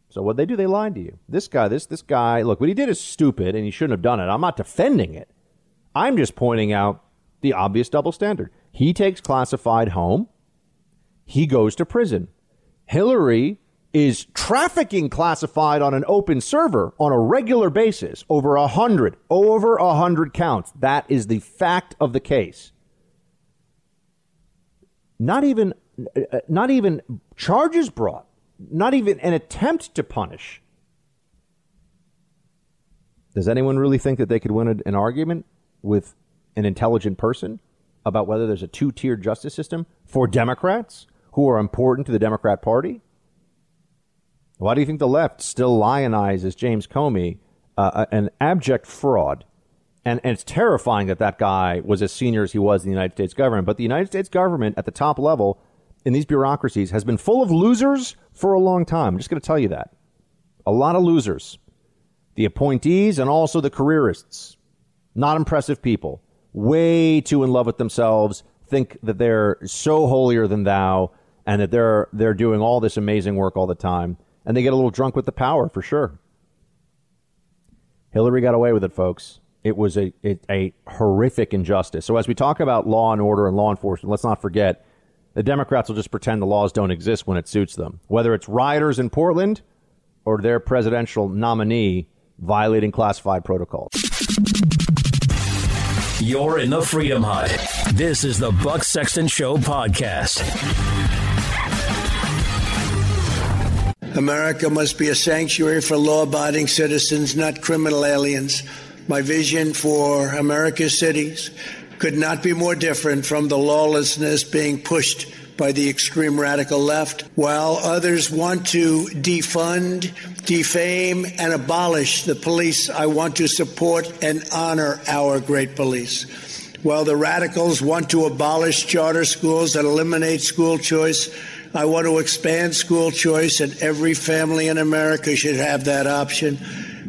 So what they do, they lied to you. This guy, this this guy, look, what he did is stupid and he shouldn't have done it. I'm not defending it. I'm just pointing out the obvious double standard. He takes classified home. He goes to prison. Hillary is trafficking classified on an open server on a regular basis over a hundred, over a hundred counts. That is the fact of the case. Not even, uh, not even charges brought. Not even an attempt to punish. Does anyone really think that they could win an argument with an intelligent person about whether there's a two-tiered justice system for Democrats who are important to the Democrat Party? Why do you think the left still lionizes James Comey, uh, an abject fraud? And, and it's terrifying that that guy was as senior as he was in the United States government. But the United States government at the top level in these bureaucracies has been full of losers for a long time. I'm just going to tell you that. A lot of losers. The appointees and also the careerists. Not impressive people. Way too in love with themselves. Think that they're so holier than thou and that they're, they're doing all this amazing work all the time and they get a little drunk with the power for sure. Hillary got away with it, folks. It was a, a horrific injustice. So, as we talk about law and order and law enforcement, let's not forget the Democrats will just pretend the laws don't exist when it suits them. Whether it's rioters in Portland or their presidential nominee violating classified protocols. You're in the Freedom Hut. This is the Buck Sexton Show podcast. America must be a sanctuary for law abiding citizens, not criminal aliens. My vision for America's cities could not be more different from the lawlessness being pushed by the extreme radical left, while others want to defund, defame, and abolish the police. I want to support and honor our great police. While the radicals want to abolish charter schools and eliminate school choice, I want to expand school choice, and every family in America should have that option.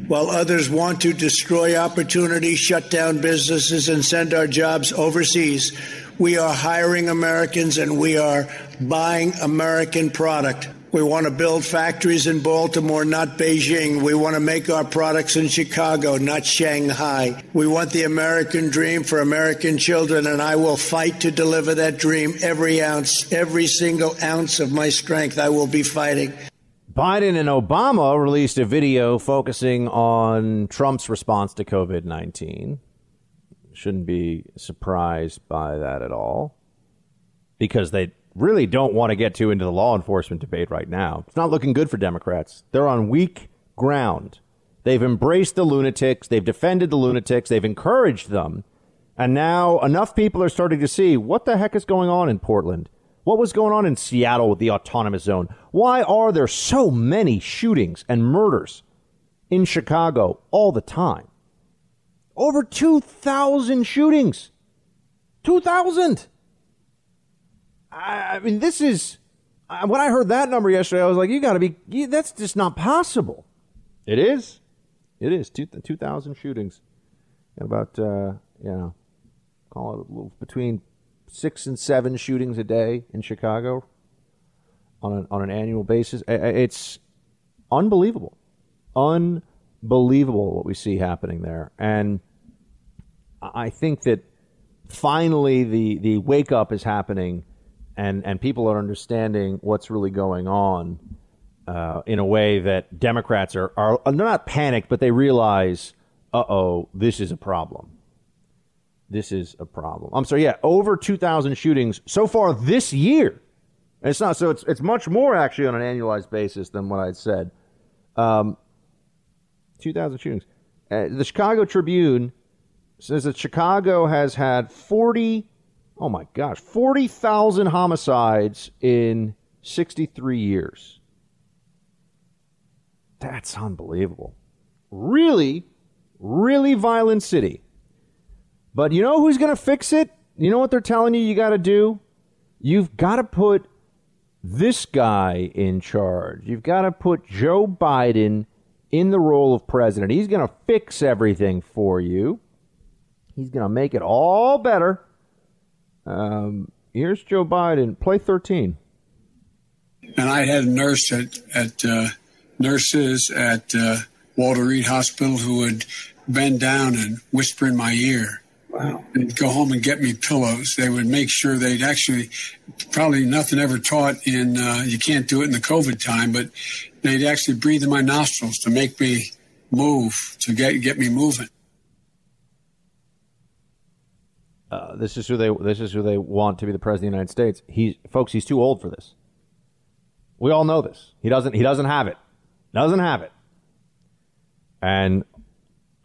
While others want to destroy opportunity, shut down businesses, and send our jobs overseas, we are hiring Americans and we are buying American product. We want to build factories in Baltimore, not Beijing. We want to make our products in Chicago, not Shanghai. We want the American dream for American children, and I will fight to deliver that dream every ounce, every single ounce of my strength. I will be fighting. Biden and Obama released a video focusing on Trump's response to COVID 19. Shouldn't be surprised by that at all because they really don't want to get too into the law enforcement debate right now. It's not looking good for Democrats. They're on weak ground. They've embraced the lunatics, they've defended the lunatics, they've encouraged them. And now enough people are starting to see what the heck is going on in Portland. What was going on in Seattle with the autonomous zone? Why are there so many shootings and murders in Chicago all the time? Over 2,000 shootings. 2,000. I, mean, this is when I heard that number yesterday. I was like, "You got to be. You, that's just not possible." It is. It is two two thousand shootings, and about uh, you know, call it little, between six and seven shootings a day in Chicago on an on an annual basis. It's unbelievable. unbelievable what we see happening there. And I think that finally the, the wake up is happening and, and people are understanding what's really going on uh, in a way that Democrats are, are they're not panicked, but they realize, uh oh, this is a problem. This is a problem. I'm sorry, yeah, over 2,000 shootings so far this year. And it's not so it's it's much more actually on an annualized basis than what I'd said. Um, 2,000 shootings. Uh, the Chicago Tribune says that Chicago has had 40, oh my gosh, 40,000 homicides in 63 years. That's unbelievable. Really, really violent city. But you know who's going to fix it? You know what they're telling you you got to do? You've got to put this guy in charge. You've got to put Joe Biden in the role of president. He's going to fix everything for you. He's going to make it all better. Um, here's Joe Biden. Play 13. And I had a nurse at, at uh, nurses at uh, Walter Reed Hospital who would bend down and whisper in my ear. Wow. And go home and get me pillows. They would make sure they'd actually, probably nothing ever taught in, uh, you can't do it in the COVID time, but they'd actually breathe in my nostrils to make me move, to get, get me moving. Uh, this is who they this is who they want to be the president of the United States. He folks, he's too old for this. We all know this. He doesn't he doesn't have it. Doesn't have it. And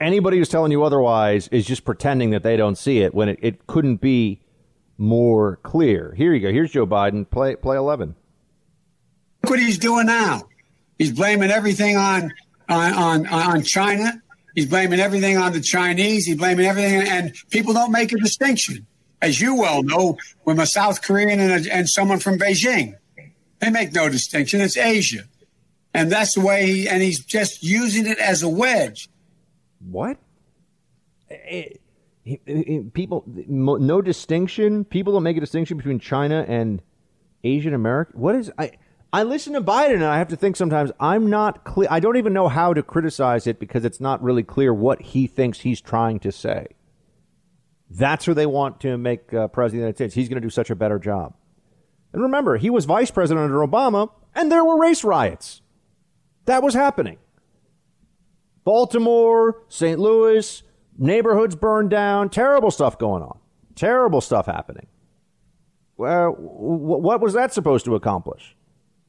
anybody who's telling you otherwise is just pretending that they don't see it when it, it couldn't be more clear. Here you go. Here's Joe Biden. Play play eleven. Look what he's doing now. He's blaming everything on on on, on China. He's blaming everything on the Chinese. He's blaming everything, and people don't make a distinction, as you well know, when a South Korean and, a, and someone from Beijing. They make no distinction. It's Asia, and that's the way. He, and he's just using it as a wedge. What? It, it, it, people, no distinction. People don't make a distinction between China and Asian American. What is I? I listen to Biden and I have to think sometimes I'm not clear. I don't even know how to criticize it because it's not really clear what he thinks he's trying to say. That's who they want to make uh, president of the United States. He's going to do such a better job. And remember, he was vice president under Obama, and there were race riots. That was happening. Baltimore, St. Louis, neighborhoods burned down, terrible stuff going on, terrible stuff happening. Well, what was that supposed to accomplish?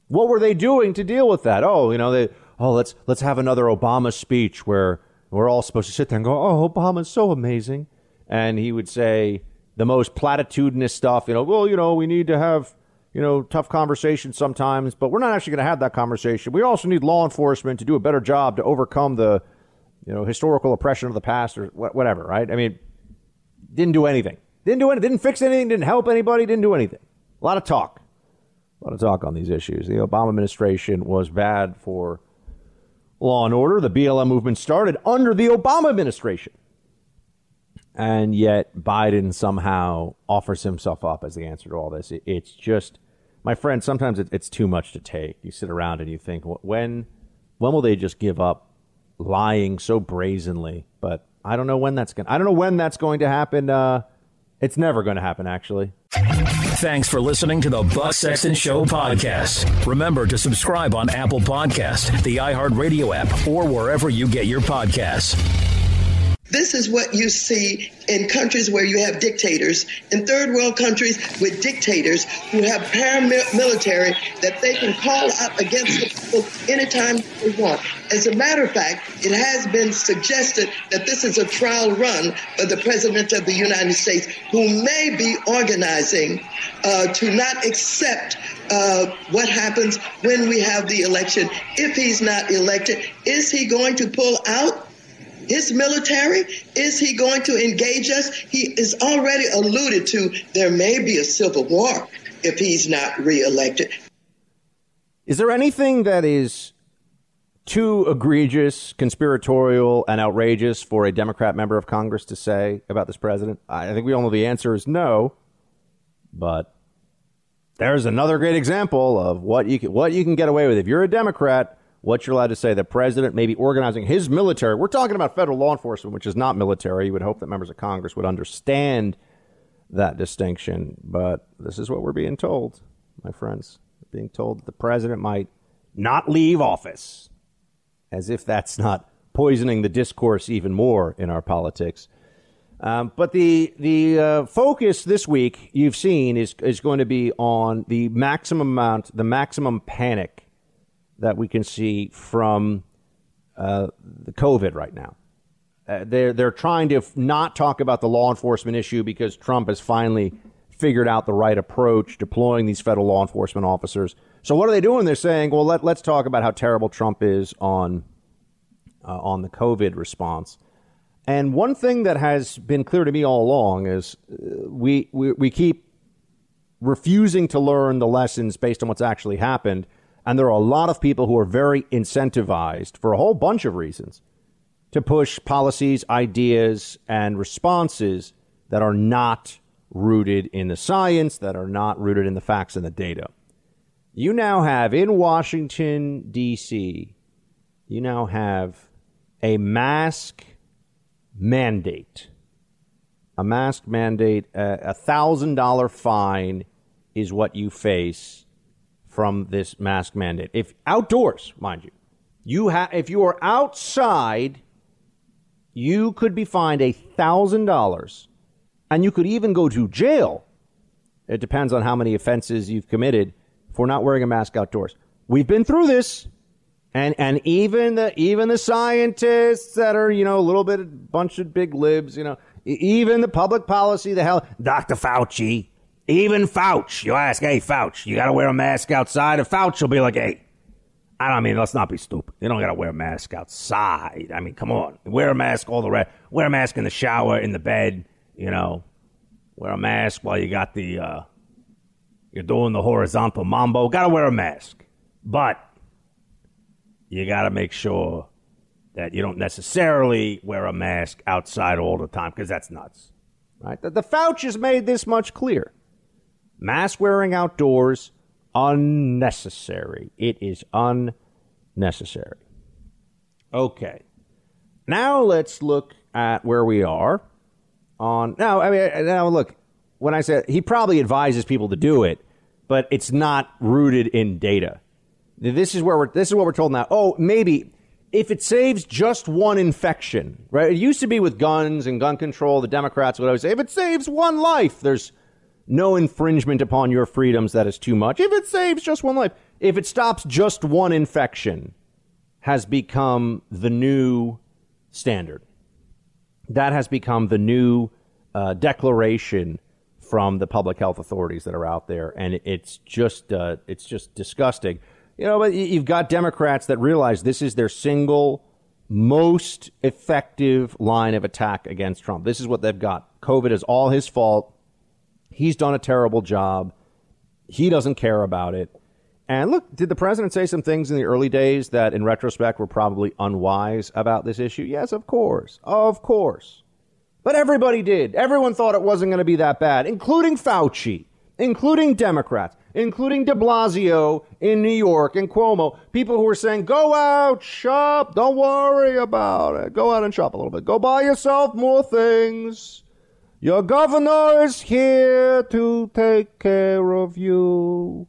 What were they doing to deal with that? Oh, you know, they oh let's let's have another Obama speech where we're all supposed to sit there and go, oh, Obama's so amazing, and he would say the most platitudinous stuff. You know, well, you know, we need to have you know tough conversations sometimes, but we're not actually going to have that conversation. We also need law enforcement to do a better job to overcome the you know historical oppression of the past or whatever. Right? I mean, didn't do anything. Didn't do anything. Didn't fix anything. Didn't help anybody. Didn't do anything. A lot of talk a lot of talk on these issues. The Obama administration was bad for law and order. The BLM movement started under the Obama administration. And yet Biden somehow offers himself up as the answer to all this. It's just, my friend, sometimes it's too much to take. You sit around and you think, when, when will they just give up lying so brazenly? But I don't know when that's going. I don't know when that's going to happen. Uh, it's never going to happen, actually. Thanks for listening to the Buck Sexton Show podcast. Remember to subscribe on Apple Podcast, the iHeartRadio app, or wherever you get your podcasts. This is what you see in countries where you have dictators, in third world countries with dictators who have paramilitary that they can call out against the people anytime they want. As a matter of fact, it has been suggested that this is a trial run for the President of the United States, who may be organizing uh, to not accept uh, what happens when we have the election. If he's not elected, is he going to pull out? His military? Is he going to engage us? He is already alluded to there may be a civil war if he's not reelected. Is there anything that is too egregious, conspiratorial, and outrageous for a Democrat member of Congress to say about this president? I think we all know the answer is no. But there's another great example of what you can, what you can get away with if you're a Democrat what you're allowed to say. The president may be organizing his military. We're talking about federal law enforcement, which is not military. You would hope that members of Congress would understand that distinction. But this is what we're being told, my friends. We're being told that the president might not leave office, as if that's not poisoning the discourse even more in our politics. Um, but the the uh, focus this week you've seen is is going to be on the maximum amount, the maximum panic that we can see from uh, the COVID right now. Uh, they're they're trying to not talk about the law enforcement issue because Trump has finally figured out the right approach, deploying these federal law enforcement officers. So what are they doing? They're saying, well, let let's talk about how terrible Trump is on uh, on the COVID response. And one thing that has been clear to me all along is uh, we, we, we keep refusing to learn the lessons based on what's actually happened. And there are a lot of people who are very incentivized for a whole bunch of reasons to push policies, ideas, and responses that are not rooted in the science, that are not rooted in the facts and the data. You now have in Washington, D.C., you now have a mask mandate. A mask mandate, a thousand dollar fine is what you face from this mask mandate. If outdoors, mind you, you have if you are outside, you could be fined a thousand dollars, and you could even go to jail. It depends on how many offenses you've committed for not wearing a mask outdoors. We've been through this. And and even the even the scientists that are you know a little bit a bunch of big libs, you know, even the public policy, the hell, Dr. Fauci, even Fauci. You ask, hey Fauci, you got to wear a mask outside, and Fauci will be like, hey, I don't mean let's not be stupid. You don't got to wear a mask outside. I mean, come on, wear a mask all the rest. Wear a mask in the shower, in the bed. You know, wear a mask while you got the uh, you're doing the horizontal mambo. Got to wear a mask, but you got to make sure that you don't necessarily wear a mask outside all the time because that's nuts. Right? The, the Fauci's made this much clear. Mask wearing outdoors unnecessary. It is unnecessary. Okay. Now let's look at where we are on now I mean now look when I said he probably advises people to do it, but it's not rooted in data. This is where we're. This is what we're told now. Oh, maybe if it saves just one infection, right? It used to be with guns and gun control. The Democrats would always say, if it saves one life, there's no infringement upon your freedoms. That is too much. If it saves just one life, if it stops just one infection, has become the new standard. That has become the new uh, declaration from the public health authorities that are out there, and it's just uh, it's just disgusting. You know, but you've got Democrats that realize this is their single most effective line of attack against Trump. This is what they've got. COVID is all his fault. He's done a terrible job. He doesn't care about it. And look, did the president say some things in the early days that, in retrospect, were probably unwise about this issue? Yes, of course. Of course. But everybody did. Everyone thought it wasn't going to be that bad, including Fauci, including Democrats including de Blasio in New York and Cuomo, people who were saying, go out, shop, don't worry about it. Go out and shop a little bit. Go buy yourself more things. Your governor is here to take care of you.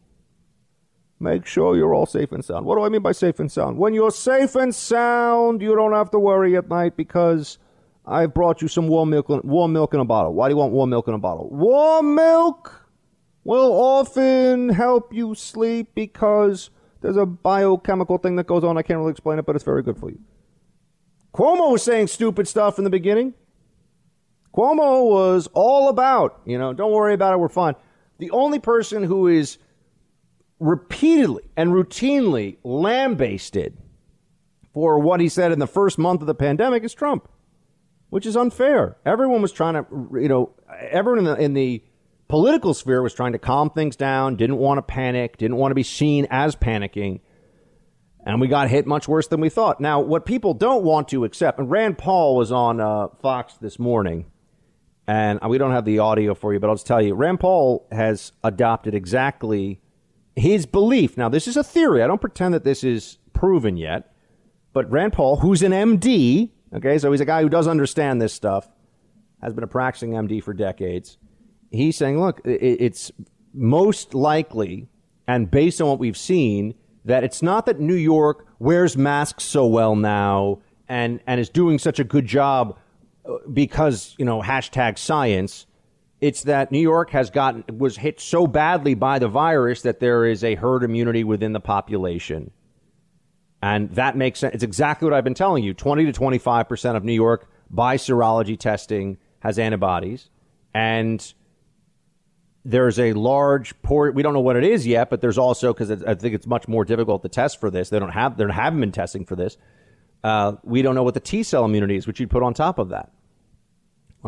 Make sure you're all safe and sound. What do I mean by safe and sound? When you're safe and sound, you don't have to worry at night because I've brought you some warm milk, warm milk in a bottle. Why do you want warm milk in a bottle? Warm milk will often help you sleep because there's a biochemical thing that goes on. I can't really explain it, but it's very good for you. Cuomo was saying stupid stuff in the beginning. Cuomo was all about, you know, don't worry about it, we're fine. The only person who is repeatedly and routinely lambasted for what he said in the first month of the pandemic is Trump, which is unfair. Everyone was trying to, you know, everyone in the, in the political sphere was trying to calm things down, didn't want to panic, didn't want to be seen as panicking. And we got hit much worse than we thought. Now, what people don't want to accept, and Rand Paul was on uh, Fox this morning, and we don't have the audio for you, but I'll just tell you Rand Paul has adopted exactly his belief. Now, this is a theory. I don't pretend that this is proven yet. But Rand Paul, who's an MD, okay, so he's a guy who does understand this stuff, has been a practicing MD for decades. He's saying, look, it's most likely, and based on what we've seen, that it's not that New York wears masks so well now and, and is doing such a good job because, you know, hashtag science. It's that New York has gotten, was hit so badly by the virus that there is a herd immunity within the population. And that makes sense. It's exactly what I've been telling you. 20 to 25% of New York by serology testing has antibodies. And there's a large port. We don't know what it is yet, but there's also, because I think it's much more difficult to test for this. They don't have, they haven't been testing for this. Uh, we don't know what the T cell immunity is, which you'd put on top of that.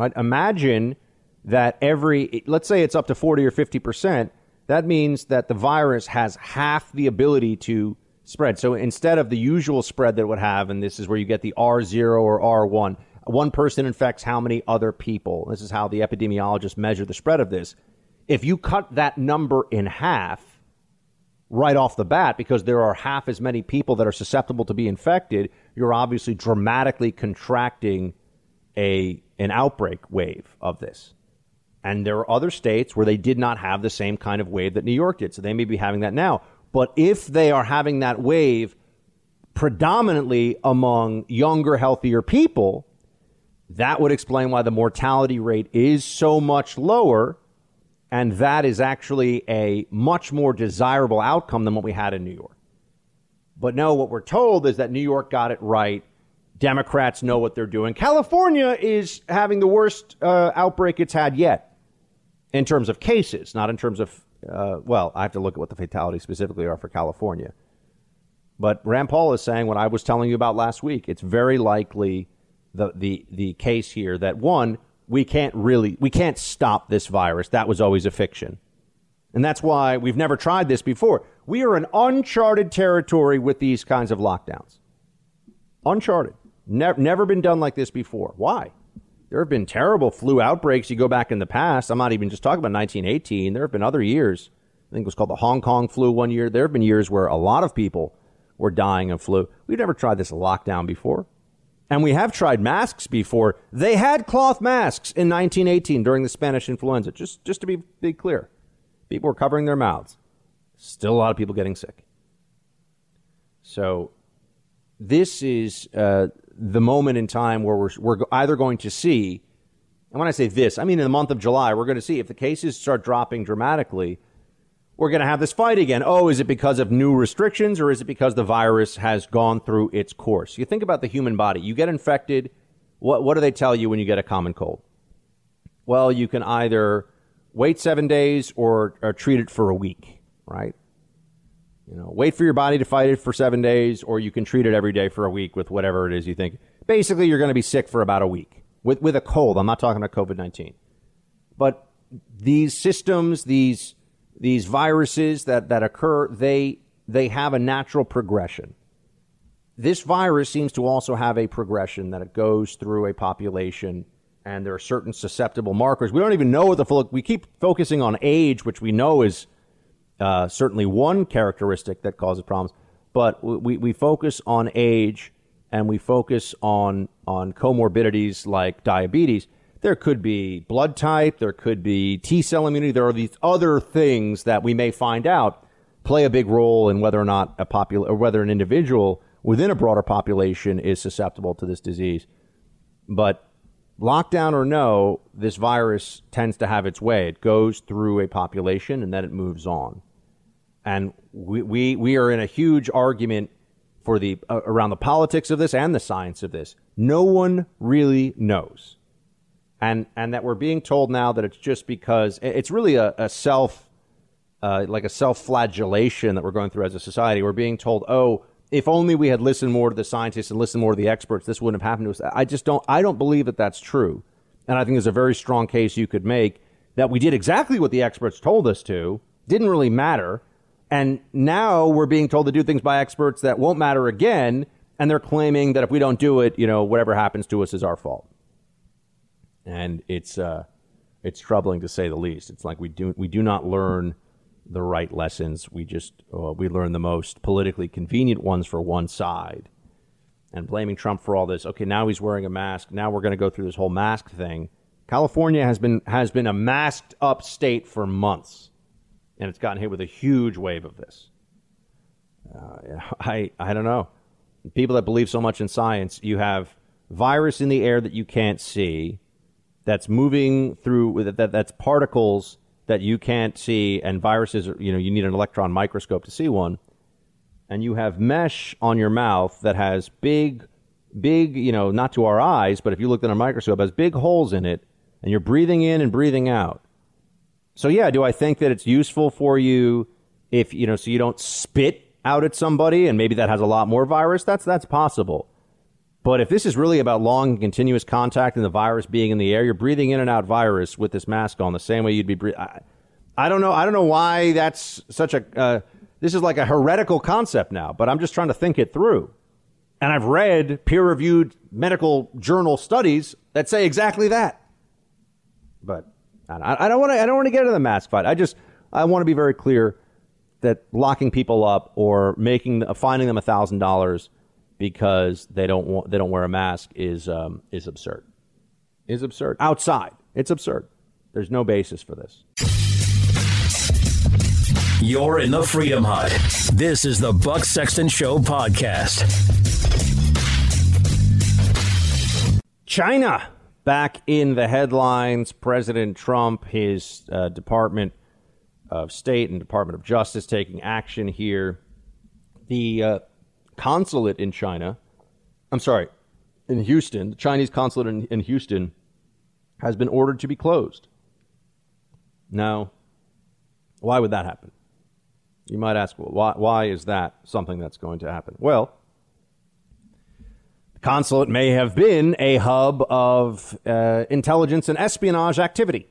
Right? Imagine that every, let's say it's up to 40 or 50%. That means that the virus has half the ability to spread. So instead of the usual spread that would have, and this is where you get the R0 or R1, one person infects how many other people. This is how the epidemiologists measure the spread of this. If you cut that number in half right off the bat, because there are half as many people that are susceptible to be infected, you're obviously dramatically contracting a an outbreak wave of this. And there are other states where they did not have the same kind of wave that New York did. So they may be having that now. But if they are having that wave predominantly among younger, healthier people, that would explain why the mortality rate is so much lower. And that is actually a much more desirable outcome than what we had in New York. But no, what we're told is that New York got it right. Democrats know what they're doing. California is having the worst uh, outbreak it's had yet in terms of cases, not in terms of uh, well, I have to look at what the fatalities specifically are for California. But Rand Paul is saying what I was telling you about last week. It's very likely the, the, the case here that one, we can't really, we can't stop this virus. That was always a fiction. And that's why we've never tried this before. We are in uncharted territory with these kinds of lockdowns. Uncharted. Ne- never been done like this before. Why? There have been terrible flu outbreaks. You go back in the past. I'm not even just talking about 1918. There have been other years. I think it was called the Hong Kong flu one year. There have been years where a lot of people were dying of flu. We've never tried this lockdown before. And we have tried masks before. They had cloth masks in 1918 during the Spanish influenza, just, just to be, be clear. People were covering their mouths. Still a lot of people getting sick. So this is uh, the moment in time where we're, we're either going to see, and when I say this, I mean in the month of July, we're going to see if the cases start dropping dramatically, we're going to have this fight again. Oh, is it because of new restrictions or is it because the virus has gone through its course? You think about the human body. You get infected. What, what do they tell you when you get a common cold? Well, you can either wait seven days or, or treat it for a week, right? You know, wait for your body to fight it for seven days, or you can treat it every day for a week with whatever it is you think. Basically, you're going to be sick for about a week with, with a cold. I'm not talking about COVID 19. But these systems, these, these viruses that, that occur, they, they have a natural progression. This virus seems to also have a progression that it goes through a population and there are certain susceptible markers. We don't even know what the full, we keep focusing on age, which we know is uh, certainly one characteristic that causes problems, but we, we focus on age and we focus on, on comorbidities like diabetes. There could be blood type, there could be T cell immunity, there are these other things that we may find out play a big role in whether or not a popul- or whether an individual within a broader population is susceptible to this disease. But lockdown or no, this virus tends to have its way. It goes through a population and then it moves on and we, we, we are in a huge argument for the uh, around the politics of this and the science of this. No one really knows, and and that we're being told now that it's just because it's really a, a self uh, like a self flagellation that we're going through as a society. We're being told, oh, if only we had listened more to the scientists and listened more to the experts, this wouldn't have happened to us. I just don't. I don't believe that that's true, and I think there's a very strong case you could make that we did exactly what the experts told us to. Didn't really matter and now we're being told to do things by experts that won't matter again. And they're claiming that if we don't do it, you know, whatever happens to us is our fault. And it's, uh, it's troubling to say the least. It's like we do, we do not learn the right lessons. We just uh, we learn the most politically convenient ones for one side, and blaming Trump for all this. Okay, now he's wearing a mask. Now we're going to go through this whole mask thing. California has been has been a masked up state for months, and it's gotten hit with a huge wave of this. Uh, I I don't know. People that believe so much in science, you have virus in the air that you can't see, that's moving through that that's particles that you can't see, and viruses. You know, you need an electron microscope to see one, and you have mesh on your mouth that has big, big. You know, not to our eyes, but if you looked in a microscope, has big holes in it, and you're breathing in and breathing out. So yeah, do I think that it's useful for you if you know so you don't spit out at somebody and maybe that has a lot more virus? That's that's possible. But if this is really about long and continuous contact and the virus being in the air, you're breathing in and out virus with this mask on the same way you'd be breathing. I, don't know. I don't know why that's such a. Uh, this is like a heretical concept now, but I'm just trying to think it through. And I've read peer reviewed medical journal studies that say exactly that. But I, don't want to. I don't want to get into the mask fight. I just I want to be very clear that locking people up or making finding them a thousand dollars because they don't want they don't wear a mask is um, is absurd. Is absurd outside. It's absurd. There's no basis for this. You're in the Freedom Hut. This is the Buck Sexton Show podcast. China back in the headlines. President Trump, his uh, Department of State and Department of Justice taking action here. The uh, consulate in China, I'm sorry, in Houston, the Chinese consulate in, in Houston has been ordered to be closed. Now, why would that happen? You might ask, well, why, why is that something that's going to happen? Well, consulate may have been a hub of uh, intelligence and espionage activity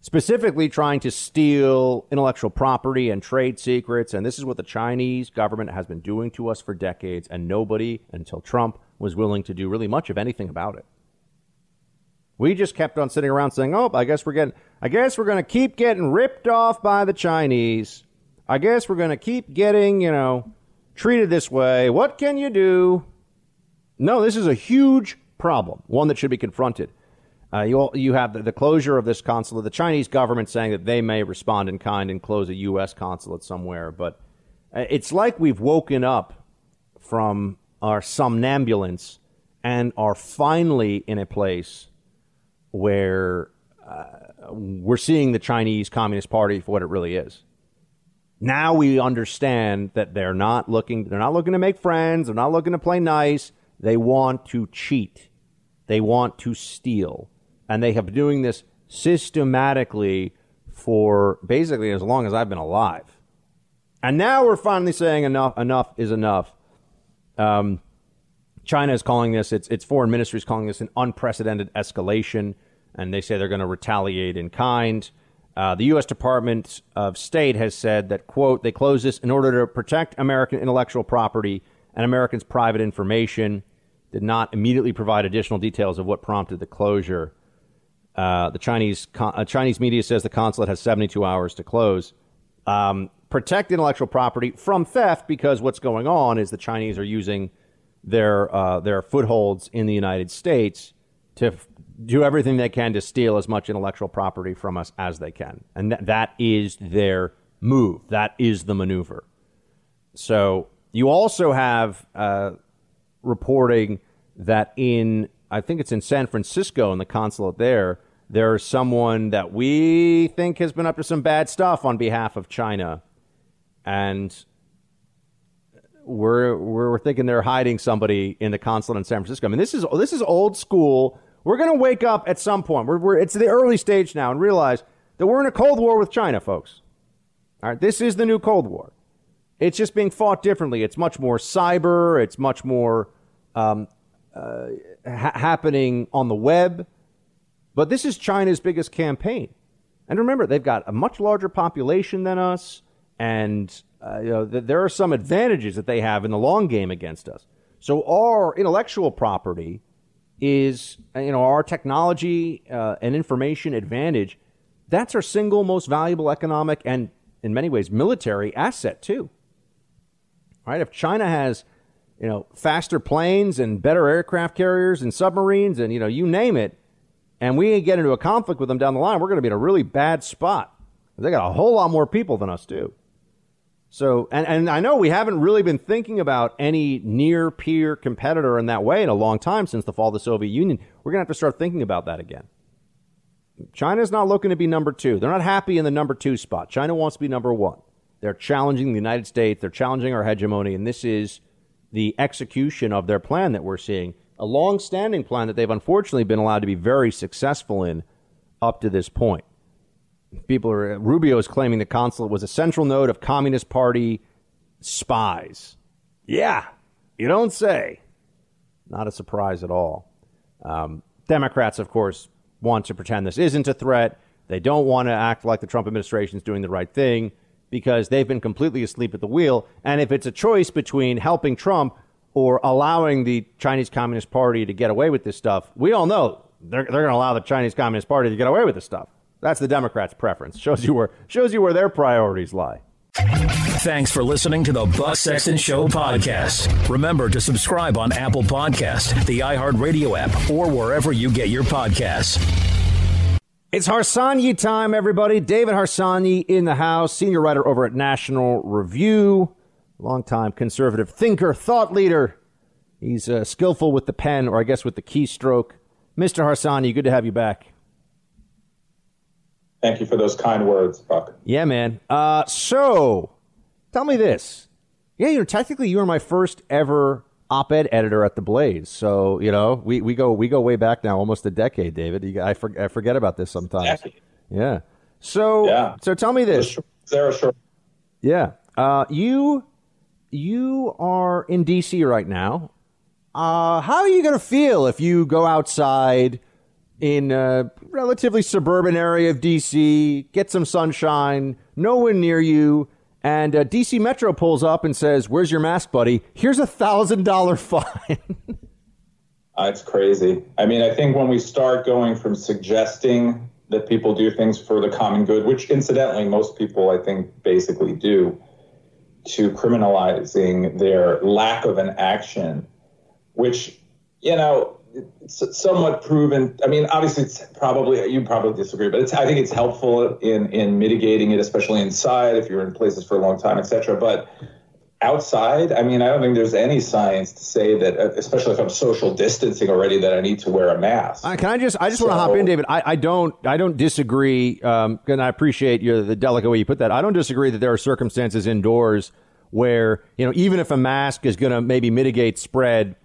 specifically trying to steal intellectual property and trade secrets. And this is what the Chinese government has been doing to us for decades, and nobody until Trump was willing to do really much of anything about it. We just kept on sitting around saying, "Oh, I guess we're getting I guess we're going to keep getting ripped off by the Chinese. I guess we're going to keep getting, you know, treated this way. What can you do?" No, this is a huge problem, one that should be confronted. Uh, you, you have the, the, closure of this consulate, the Chinese government saying that they may respond in kind and close a U.S. consulate somewhere. But uh, it's like we've woken up from our somnambulance and are finally in a place where uh, we're seeing the Chinese Communist Party for what it really is. Now we understand that they're not looking they're not looking to make friends, they're not looking to play nice. They want to cheat. They want to steal and they have been doing this systematically for basically as long as I've been alive. And now we're finally saying enough. Enough is enough. Um, China is calling this. Its its foreign ministry is calling this an unprecedented escalation, and they say they're going to retaliate in kind. Uh, the U.S. Department of State has said that quote they close this in order to protect American intellectual property and Americans' private information. Did not immediately provide additional details of what prompted the closure. Uh, the Chinese uh, Chinese media says the consulate has 72 hours to close. Um, protect intellectual property from theft because what's going on is the Chinese are using their uh, their footholds in the United States to f- do everything they can to steal as much intellectual property from us as they can, and th- that is their move. That is the maneuver. So you also have uh, reporting that in I think it's in San Francisco in the consulate there. There's someone that we think has been up to some bad stuff on behalf of China, and we're we're thinking they're hiding somebody in the consulate in San Francisco. I mean, this is this is old school. We're going to wake up at some point. We're, we're it's the early stage now and realize that we're in a cold war with China, folks. All right, this is the new Cold War. It's just being fought differently. It's much more cyber. It's much more um, uh, ha- happening on the web. But this is China's biggest campaign. And remember, they've got a much larger population than us, and uh, you know, th- there are some advantages that they have in the long game against us. So our intellectual property is, uh, you know, our technology uh, and information advantage. That's our single most valuable economic and in many ways, military asset too. Right? If China has, you know, faster planes and better aircraft carriers and submarines and, you know, you name it, and we get into a conflict with them down the line, we're going to be in a really bad spot. They got a whole lot more people than us do. So, and, and I know we haven't really been thinking about any near peer competitor in that way in a long time since the fall of the Soviet Union. We're going to have to start thinking about that again. China's not looking to be number two. They're not happy in the number two spot. China wants to be number one. They're challenging the United States. They're challenging our hegemony. And this is the execution of their plan that we're seeing. A long standing plan that they've unfortunately been allowed to be very successful in up to this point people are Rubio is claiming the consulate was a central node of Communist Party spies. Yeah, you don't say. Not a surprise at all. Um, Democrats, of course, want to pretend this isn't a threat. They don't want to act like the Trump administration is doing the right thing because they've been completely asleep at the wheel. And if it's a choice between helping Trump or allowing the Chinese Communist Party to get away with this stuff, we all know they're, they're going to allow the Chinese Communist Party to get away with this stuff. That's the Democrats' preference. Shows you where shows you where their priorities lie. Thanks for listening to the Buck Sexton Show podcast. Remember to subscribe on Apple Podcast, the iHeartRadio app, or wherever you get your podcasts. It's Harsanyi time, everybody. David Harsanyi in the house, senior writer over at National Review, longtime conservative thinker, thought leader. He's uh, skillful with the pen, or I guess with the keystroke. Mr. Harsanyi, good to have you back. Thank you for those kind words, Buck. Yeah, man. Uh, so, tell me this. Yeah, you know, technically, you were my first ever op-ed editor at the Blaze. So, you know, we, we go we go way back now, almost a decade, David. You, I, for, I forget about this sometimes. Yeah. So, yeah. so tell me this. Sarah, sure. Yeah. Uh, you you are in D.C. right now. Uh, how are you going to feel if you go outside? in a relatively suburban area of D.C., get some sunshine, no one near you, and uh, DC Metro pulls up and says, "Where's your mask, buddy? Here's a thousand dollar fine." uh, it's crazy. I mean, I think when we start going from suggesting that people do things for the common good, which incidentally most people I think basically do, to criminalizing their lack of an action, which you know it's somewhat proven. I mean, obviously, it's probably you probably disagree, but it's I think it's helpful in in mitigating it, especially inside if you're in places for a long time, etc. But outside, I mean, I don't think there's any science to say that, uh, especially if I'm social distancing already, that I need to wear a mask. Uh, can I just I just so, want to hop in, David? I, I don't I don't disagree, um, and I appreciate your the delicate way you put that. I don't disagree that there are circumstances indoors where you know even if a mask is going to maybe mitigate spread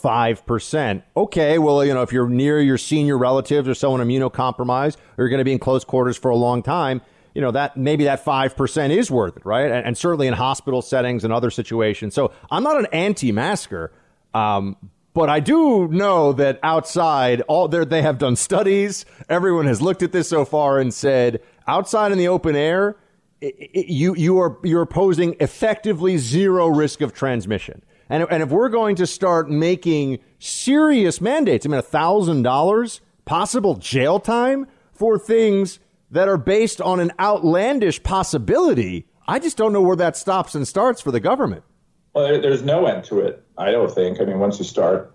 5%. Okay, well, you know, if you're near your senior relatives or someone immunocompromised or you're going to be in close quarters for a long time, you know, that maybe that 5% is worth it, right? And, and certainly in hospital settings and other situations. So I'm not an anti masker. Um, but I do know that outside, all there they have done studies. Everyone has looked at this so far and said, outside in the open air, it, it, you you are you're posing effectively zero risk of transmission. And, and if we're going to start making serious mandates, I mean, $1,000 possible jail time for things that are based on an outlandish possibility, I just don't know where that stops and starts for the government. Well, there's no end to it, I don't think. I mean, once you start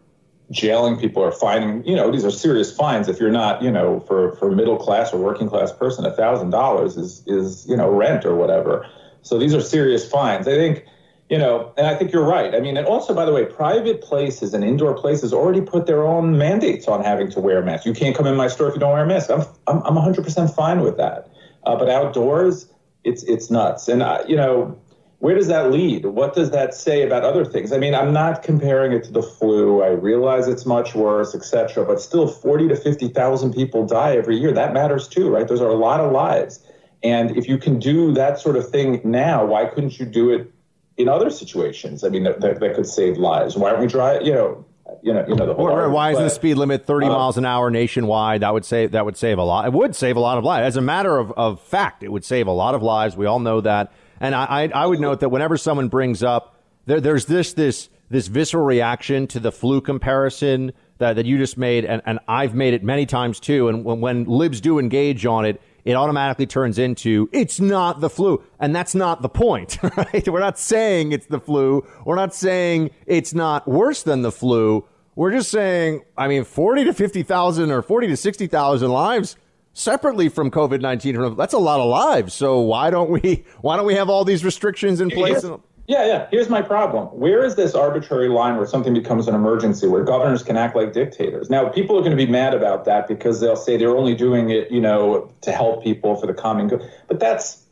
jailing people or fining, you know, these are serious fines. If you're not, you know, for, for middle class or working class person, $1,000 is, is, you know, rent or whatever. So these are serious fines. I think you know, and I think you're right. I mean, and also, by the way, private places and indoor places already put their own mandates on having to wear a mask. You can't come in my store if you don't wear a mask. I'm, I'm, I'm 100% fine with that. Uh, but outdoors, it's, it's nuts. And, uh, you know, where does that lead? What does that say about other things? I mean, I'm not comparing it to the flu. I realize it's much worse, etc. But still, 40 to 50,000 people die every year. That matters too, right? Those are a lot of lives. And if you can do that sort of thing now, why couldn't you do it in other situations. I mean, that, that, that could save lives. Why aren't we driving? You know, you know, you know the whole. Or, why isn't the speed limit thirty uh, miles an hour nationwide? That would save that would save a lot. It would save a lot of lives. As a matter of, of fact, it would save a lot of lives. We all know that. And I, I, I would note that whenever someone brings up there, there's this this this visceral reaction to the flu comparison that, that you just made, and, and I've made it many times too. And when, when libs do engage on it, it automatically turns into it's not the flu. And that's not the point, right? We're not saying it's the flu. We're not saying it's not worse than the flu. We're just saying, I mean, 40 to 50,000 or 40 to 60,000 lives separately from COVID 19. That's a lot of lives. So why don't we, why don't we have all these restrictions in place? Yeah, yeah. Yeah. Here's my problem. Where is this arbitrary line where something becomes an emergency, where governors can act like dictators? Now, people are going to be mad about that because they'll say they're only doing it, you know, to help people for the common good. But that's,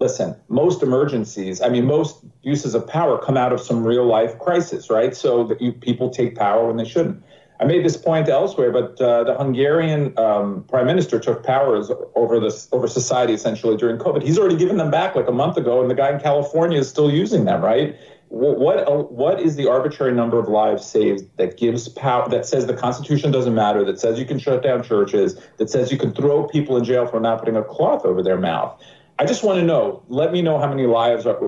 listen, most emergencies, I mean, most uses of power come out of some real life crisis, right? So that you, people take power when they shouldn't. I made this point elsewhere, but uh, the Hungarian um, prime minister took powers over this over society essentially during COVID. He's already given them back like a month ago, and the guy in California is still using them. Right? What what, is the arbitrary number of lives saved that gives power that says the Constitution doesn't matter? That says you can shut down churches? That says you can throw people in jail for not putting a cloth over their mouth? I just want to know. Let me know how many lives are.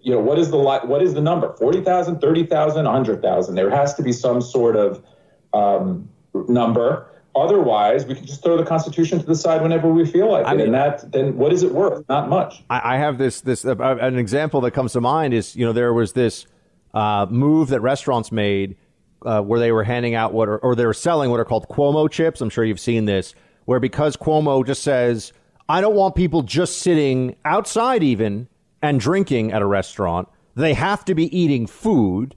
You know, what is the what is the number? 40,000, 30,000, 100,000? There has to be some sort of um, number. Otherwise, we can just throw the Constitution to the side whenever we feel like I it, mean, and that then what is it worth? Not much. I, I have this this uh, an example that comes to mind is you know there was this uh, move that restaurants made uh, where they were handing out what are, or they were selling what are called Cuomo chips. I'm sure you've seen this, where because Cuomo just says I don't want people just sitting outside even and drinking at a restaurant. They have to be eating food.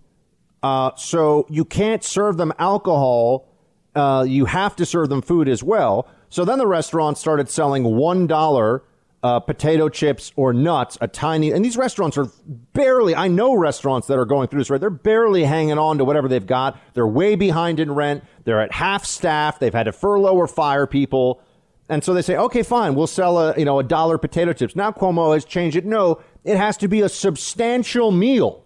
Uh, so you can't serve them alcohol. Uh, you have to serve them food as well. So then the restaurant started selling one dollar uh, potato chips or nuts, a tiny. And these restaurants are barely. I know restaurants that are going through this. Right, they're barely hanging on to whatever they've got. They're way behind in rent. They're at half staff. They've had to furlough or fire people. And so they say, okay, fine, we'll sell a you know a dollar potato chips. Now Cuomo has changed it. No, it has to be a substantial meal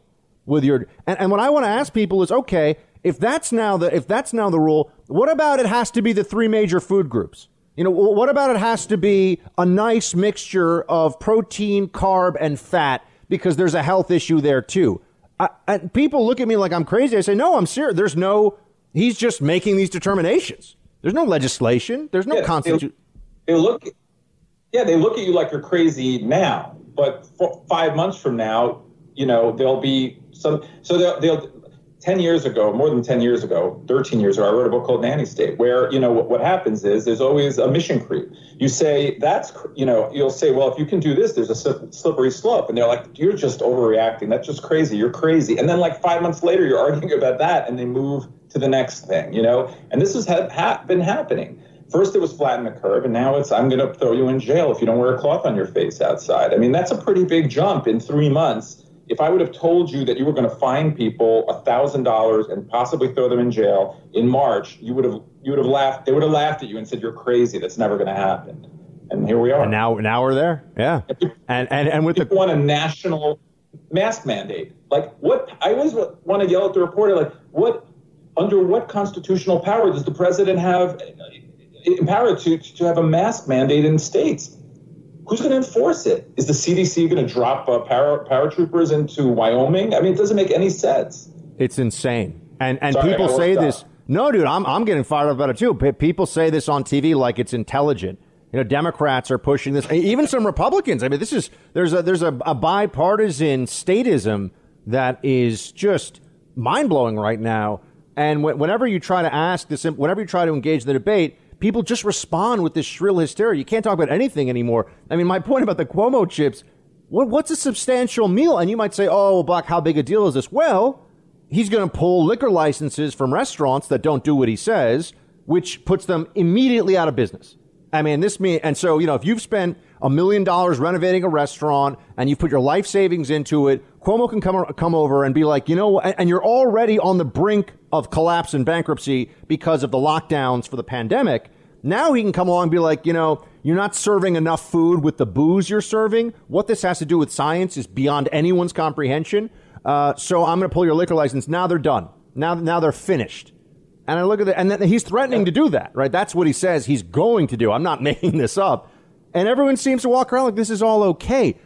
with your and, and what I want to ask people is okay, if that's now the if that's now the rule, what about it has to be the three major food groups? You know, what about it has to be a nice mixture of protein, carb, and fat because there's a health issue there too. I, people look at me like I'm crazy. I say, no, I'm serious. There's no. He's just making these determinations. There's no legislation. There's no yeah, constitution. They, they look. Yeah, they look at you like you're crazy now, but five months from now, you know, they'll be some. So they'll, they'll 10 years ago, more than 10 years ago, 13 years ago, I wrote a book called Nanny State, where, you know, what, what happens is there's always a mission creep. You say, that's, you know, you'll say, well, if you can do this, there's a slippery slope. And they're like, you're just overreacting. That's just crazy. You're crazy. And then like five months later, you're arguing about that and they move to the next thing, you know? And this has ha- been happening. First, it was flatten the curve, and now it's I'm going to throw you in jail if you don't wear a cloth on your face outside. I mean, that's a pretty big jump in three months if I would have told you that you were going to fine people thousand dollars and possibly throw them in jail in March, you would have you would have laughed. They would have laughed at you and said you're crazy. That's never going to happen. And here we are. And now now we're there. Yeah. And and and with the want a national mask mandate. Like what? I always want to yell at the reporter. Like what? Under what constitutional power does the president have uh, empowered to to have a mask mandate in states? Who's going to enforce it? Is the CDC going to drop uh, para, paratroopers into Wyoming? I mean, it doesn't make any sense. It's insane. And and Sorry, people say this. No, dude, I'm I'm getting fired up about it too. People say this on TV like it's intelligent. You know, Democrats are pushing this. Even some Republicans. I mean, this is there's a there's a, a bipartisan statism that is just mind blowing right now. And whenever you try to ask this, whenever you try to engage the debate, people just respond with this shrill hysteria. You can't talk about anything anymore. I mean, my point about the Cuomo chips, what, what's a substantial meal? And you might say, oh, well, Buck, how big a deal is this? Well, he's going to pull liquor licenses from restaurants that don't do what he says, which puts them immediately out of business. I mean, this mean, and so, you know, if you've spent a million dollars renovating a restaurant and you've put your life savings into it, Cuomo can come, come over and be like, you know, and you're already on the brink of collapse and bankruptcy because of the lockdowns for the pandemic. Now he can come along and be like, you know, you're not serving enough food with the booze you're serving. What this has to do with science is beyond anyone's comprehension. Uh, so I'm going to pull your liquor license. Now they're done. Now, now they're finished. And I look at that, and then he's threatening to do that, right? That's what he says he's going to do. I'm not making this up. And everyone seems to walk around like this is all okay.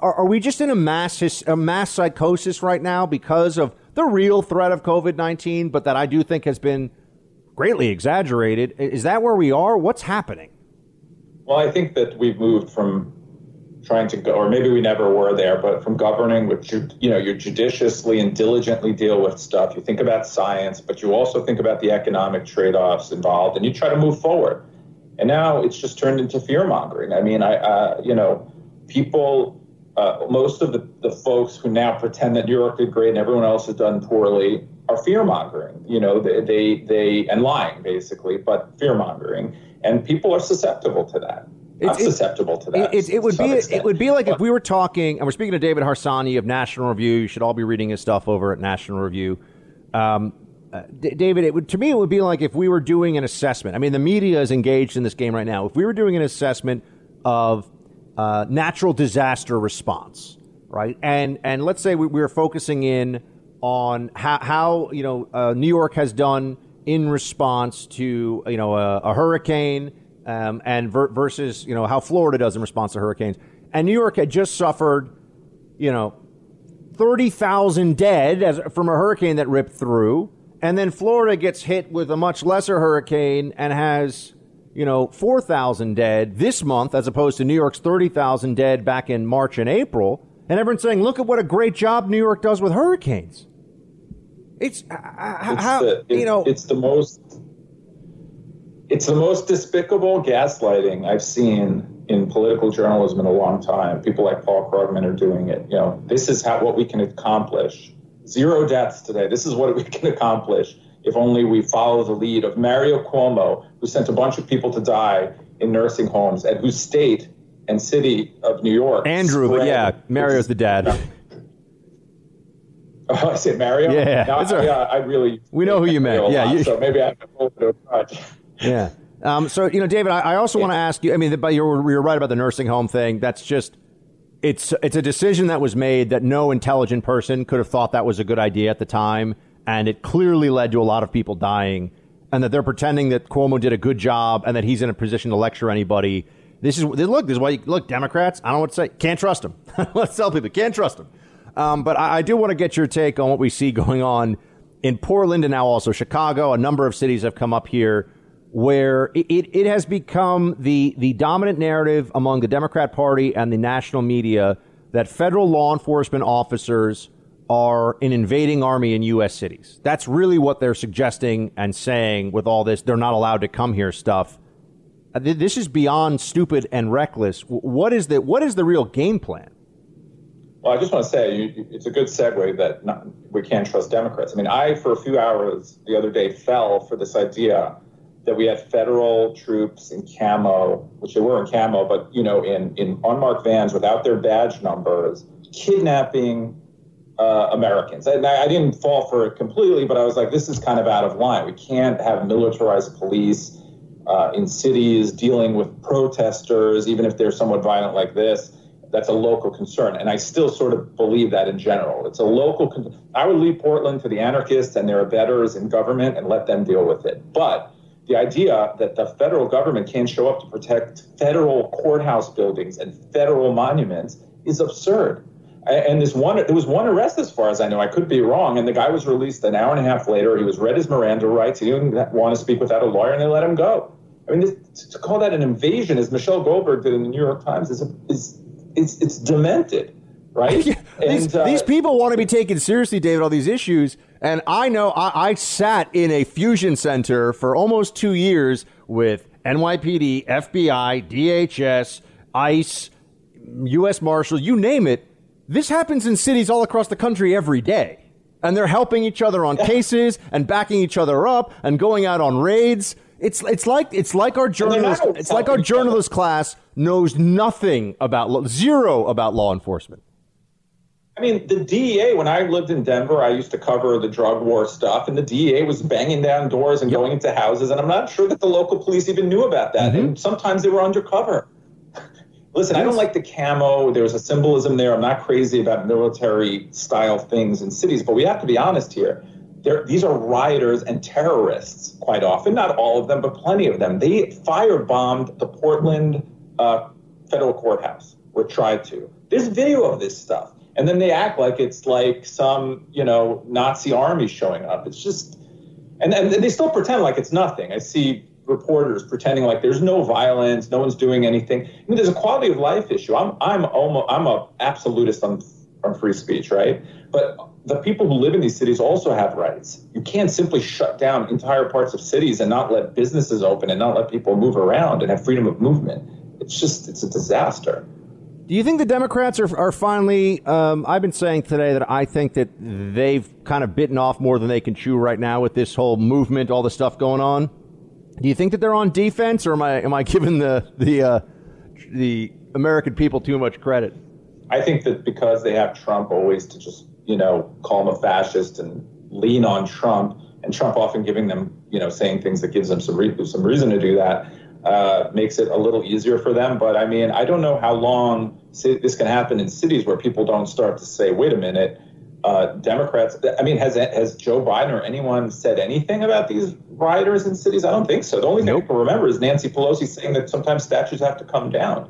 Are, are we just in a mass, a mass psychosis right now because of the real threat of COVID 19, but that I do think has been greatly exaggerated? Is that where we are? What's happening? Well, I think that we've moved from trying to go, or maybe we never were there, but from governing with, you know, you judiciously and diligently deal with stuff. You think about science, but you also think about the economic trade offs involved, and you try to move forward. And now it's just turned into fear mongering. I mean, I, uh, you know, people, uh, most of the, the folks who now pretend that New York did great and everyone else has done poorly are fear mongering, you know, they, they, they, and lying basically, but fear mongering. And people are susceptible to that. I'm susceptible to that. It, it, it would be it would be like if we were talking, and we're speaking to David Harsanyi of National Review. You should all be reading his stuff over at National Review. Um, uh, D- David, it would to me it would be like if we were doing an assessment. I mean, the media is engaged in this game right now. If we were doing an assessment of uh, natural disaster response, right, and and let's say we, we were focusing in on how, how you know uh, New York has done in response to you know a, a hurricane um, and ver- versus you know how Florida does in response to hurricanes. And New York had just suffered, you know, thirty thousand dead as, from a hurricane that ripped through, and then Florida gets hit with a much lesser hurricane and has you know four thousand dead this month as opposed to New York's thirty thousand dead back in March and April. And everyone's saying, look at what a great job New York does with hurricanes. It's, uh, it's how the, it, you know it's the most it's the most despicable gaslighting I've seen in political journalism in a long time. People like Paul Krugman are doing it. You know, this is how what we can accomplish. Zero deaths today. This is what we can accomplish if only we follow the lead of Mario Cuomo, who sent a bunch of people to die in nursing homes, and whose state and city of New York. Andrew, but yeah, Mario's the dad. Oh, I said Mario. Yeah, no, it's I, all right. I really. We know who you meant. Yeah, lot, you- so maybe I have little bit of touch. Yeah. Um, so you know, David, I, I also want to ask you. I mean, but you're you're right about the nursing home thing. That's just it's it's a decision that was made that no intelligent person could have thought that was a good idea at the time, and it clearly led to a lot of people dying. And that they're pretending that Cuomo did a good job and that he's in a position to lecture anybody. This is look. This is why you, look Democrats. I don't know what to say. Can't trust them. Let's tell people can't trust them. Um, but I, I do want to get your take on what we see going on in Portland and now also Chicago. A number of cities have come up here where it, it, it has become the, the dominant narrative among the Democrat Party and the national media that federal law enforcement officers are an invading army in U.S. cities. That's really what they're suggesting and saying with all this. They're not allowed to come here stuff. Uh, This is beyond stupid and reckless. What is the what is the real game plan? Well, I just want to say you, it's a good segue that not, we can't trust Democrats. I mean, I, for a few hours the other day, fell for this idea that we had federal troops in camo, which they were in camo, but, you know, in, in unmarked vans without their badge numbers, kidnapping uh, Americans. I, I didn't fall for it completely, but I was like, this is kind of out of line. We can't have militarized police uh, in cities dealing with protesters, even if they're somewhat violent like this. That's a local concern. And I still sort of believe that in general. It's a local I would leave Portland to the anarchists and their abettors in government and let them deal with it. But the idea that the federal government can't show up to protect federal courthouse buildings and federal monuments is absurd. And this one, there was one arrest as far as I know. I could be wrong. And the guy was released an hour and a half later. He was read his Miranda rights. He didn't want to speak without a lawyer, and they let him go. I mean, this, to call that an invasion, as Michelle Goldberg did in the New York Times, is, is it's it's demented, right? these, uh, these people want to be taken seriously, David, all these issues. And I know I, I sat in a fusion center for almost two years with NYPD, FBI, DHS, ICE, U.S. Marshal, you name it. This happens in cities all across the country every day. And they're helping each other on cases and backing each other up and going out on raids. It's it's like it's like our journalist it's like our helping each other. journalist class knows nothing about law, zero about law enforcement. I mean, the DEA, when I lived in Denver, I used to cover the drug war stuff, and the DEA was banging down doors and going into houses, and I'm not sure that the local police even knew about that. Mm-hmm. And sometimes they were undercover. Listen, I don't like the camo. There's a symbolism there. I'm not crazy about military style things in cities, but we have to be honest here. There, these are rioters and terrorists quite often, not all of them, but plenty of them. They firebombed the Portland uh, federal courthouse, or tried to. There's video of this stuff. And then they act like it's like some, you know, Nazi army showing up. It's just, and, and they still pretend like it's nothing. I see reporters pretending like there's no violence, no one's doing anything. I mean, there's a quality of life issue. I'm I'm almost I'm a absolutist on on free speech, right? But the people who live in these cities also have rights. You can't simply shut down entire parts of cities and not let businesses open and not let people move around and have freedom of movement. It's just it's a disaster. Do you think the Democrats are, are finally? Um, I've been saying today that I think that they've kind of bitten off more than they can chew right now with this whole movement, all the stuff going on. Do you think that they're on defense, or am I am I giving the the uh, the American people too much credit? I think that because they have Trump always to just you know call him a fascist and lean on Trump, and Trump often giving them you know saying things that gives them some re- some reason to do that uh, makes it a little easier for them. But I mean, I don't know how long this can happen in cities where people don't start to say, wait a minute, uh, Democrats. I mean, has has Joe Biden or anyone said anything about these rioters in cities? I don't think so. The only thing people remember is Nancy Pelosi saying that sometimes statues have to come down,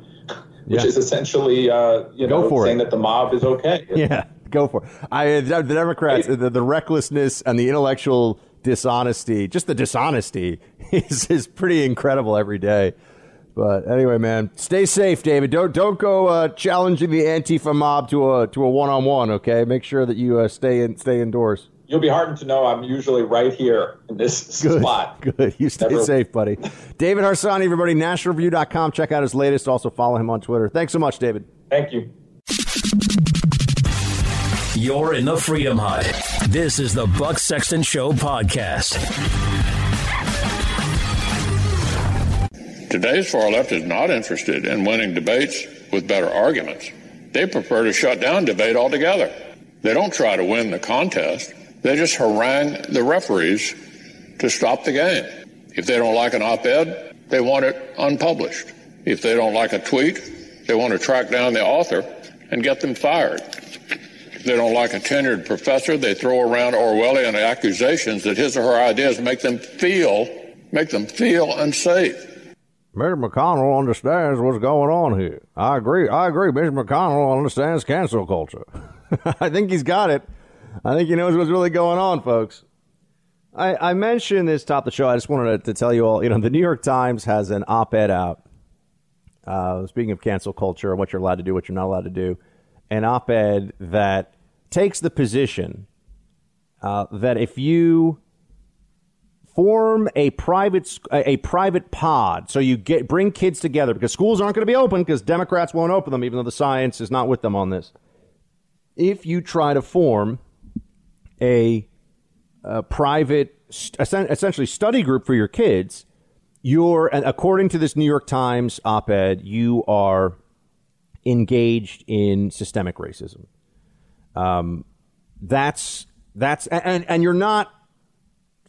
which Yeah. is essentially, uh, you know, for saying it. that the mob is okay. Yeah, go for it. I the Democrats, the, the recklessness and the intellectual dishonesty, just the dishonesty is is pretty incredible every day. But anyway, man, stay safe, David. Don't don't go uh, challenging the Antifa mob to a to a one on one. Okay, make sure that you uh, stay in stay indoors. You'll be heartened to know I'm usually right here in this Good, spot. good. You stay Never- safe, buddy. David Harsanyi, everybody, nationalreview.com. Check out his latest. Also follow him on Twitter. Thanks so much, David. Thank you. You're in the Freedom Hut. This is the Buck Sexton Show podcast. Today's far left is not interested in winning debates with better arguments. They prefer to shut down debate altogether. They don't try to win the contest. They just harangue the referees to stop the game. If they don't like an op-ed, they want it unpublished. If they don't like a tweet, they want to track down the author and get them fired. If they don't like a tenured professor, they throw around Orwellian accusations that his or her ideas make them feel make them feel unsafe. Mr. McConnell understands what's going on here. I agree. I agree. Mr. McConnell understands cancel culture. I think he's got it. I think he knows what's really going on, folks. I, I mentioned this top of the show. I just wanted to, to tell you all, you know, the New York Times has an op-ed out. Uh, speaking of cancel culture and what you're allowed to do, what you're not allowed to do, an op-ed that takes the position uh, that if you form a private a private pod. So you get bring kids together because schools aren't going to be open because democrats won't open them even though the science is not with them on this. If you try to form a, a private essentially study group for your kids you're according to this new york times op-ed you are engaged in systemic racism. Um, that's that's and and you're not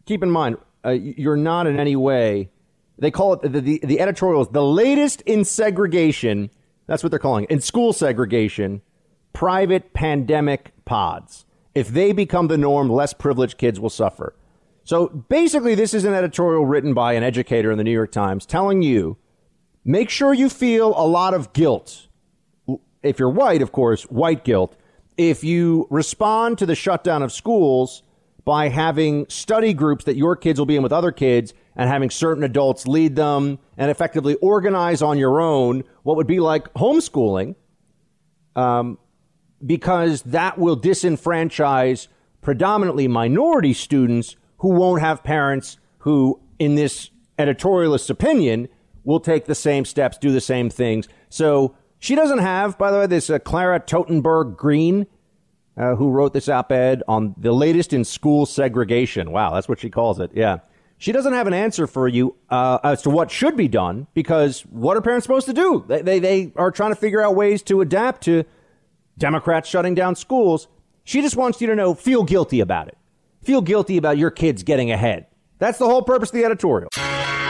keep in mind, uh, you're not in any way. They call it the, the the editorials the latest in segregation. That's what they're calling it in school segregation. Private pandemic pods. If they become the norm, less privileged kids will suffer. So basically, this is an editorial written by an educator in the New York Times telling you make sure you feel a lot of guilt. If you're white, of course, white guilt. If you respond to the shutdown of schools by having study groups that your kids will be in with other kids and having certain adults lead them and effectively organize on your own what would be like homeschooling, um, because that will disenfranchise predominantly minority students who won't have parents who, in this editorialist's opinion, will take the same steps, do the same things. So she doesn't have, by the way, this uh, Clara Totenberg Green, uh, who wrote this op ed on the latest in school segregation. Wow, that's what she calls it. Yeah. She doesn't have an answer for you uh, as to what should be done because what are parents supposed to do? They, they, they are trying to figure out ways to adapt to Democrats shutting down schools. She just wants you to know, feel guilty about it. Feel guilty about your kids getting ahead. That's the whole purpose of the editorial.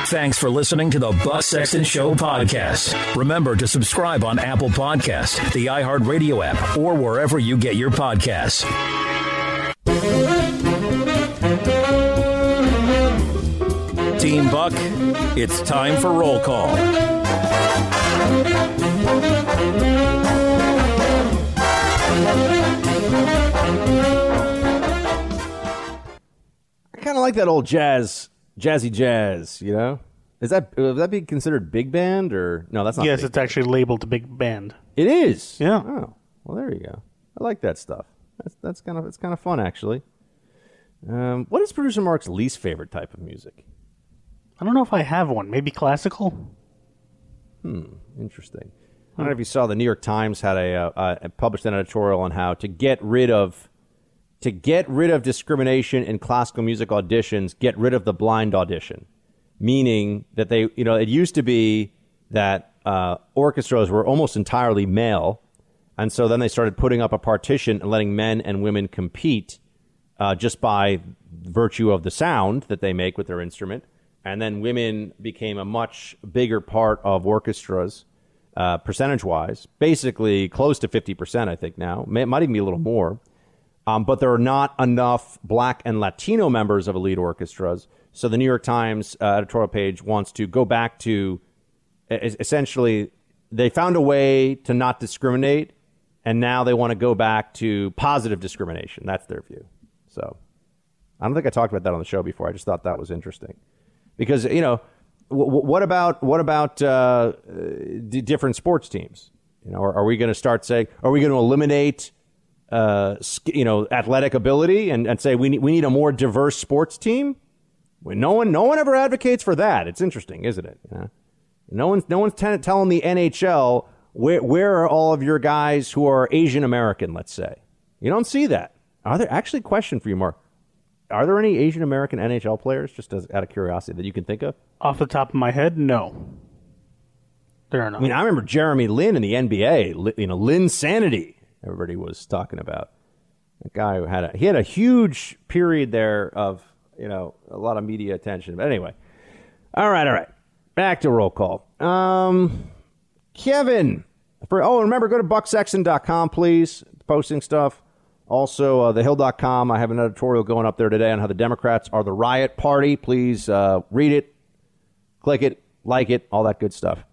Thanks for listening to the Buck Sexton Show podcast. Remember to subscribe on Apple Podcast, the iHeartRadio app, or wherever you get your podcasts. Team Buck, it's time for roll call. I kind of like that old jazz, jazzy jazz, you know? Is that would that be considered big band or no? That's not. yes, big it's actually labeled big band. It is. Yeah. Oh, well, there you go. I like that stuff. That's that's kind of it's kind of fun actually. Um, what is producer Mark's least favorite type of music? I don't know if I have one. Maybe classical. Hmm. Interesting. I don't know if you saw the New York Times had a, uh, uh, published an editorial on how to get rid of to get rid of discrimination in classical music auditions, get rid of the blind audition, meaning that they you know it used to be that uh, orchestras were almost entirely male, and so then they started putting up a partition and letting men and women compete uh, just by virtue of the sound that they make with their instrument. And then women became a much bigger part of orchestras, uh, percentage wise, basically close to 50%, I think now. May, might even be a little more. Um, but there are not enough black and Latino members of elite orchestras. So the New York Times uh, editorial page wants to go back to essentially, they found a way to not discriminate, and now they want to go back to positive discrimination. That's their view. So I don't think I talked about that on the show before. I just thought that was interesting because you know what about what about uh, d- different sports teams? You know, are, are we going to start saying are we going to eliminate uh, you know athletic ability and, and say we need we need a more diverse sports team? When no one no one ever advocates for that. It's interesting, isn't it? You know? No one's no one's t- telling the NHL where where are all of your guys who are Asian American? Let's say you don't see that. Are there actually a question for you, Mark? Are there any Asian American NHL players, just as, out of curiosity, that you can think of? Off the top of my head, no. There are I mean, I remember Jeremy Lin in the NBA. You know, Linsanity. Everybody was talking about A guy who had a he had a huge period there of you know a lot of media attention. But anyway, all right, all right. Back to roll call. Um, Kevin, for oh, remember go to bucksexton.com, please. Posting stuff. Also, uh, thehill.com. I have an editorial going up there today on how the Democrats are the riot party. Please uh, read it, click it, like it, all that good stuff.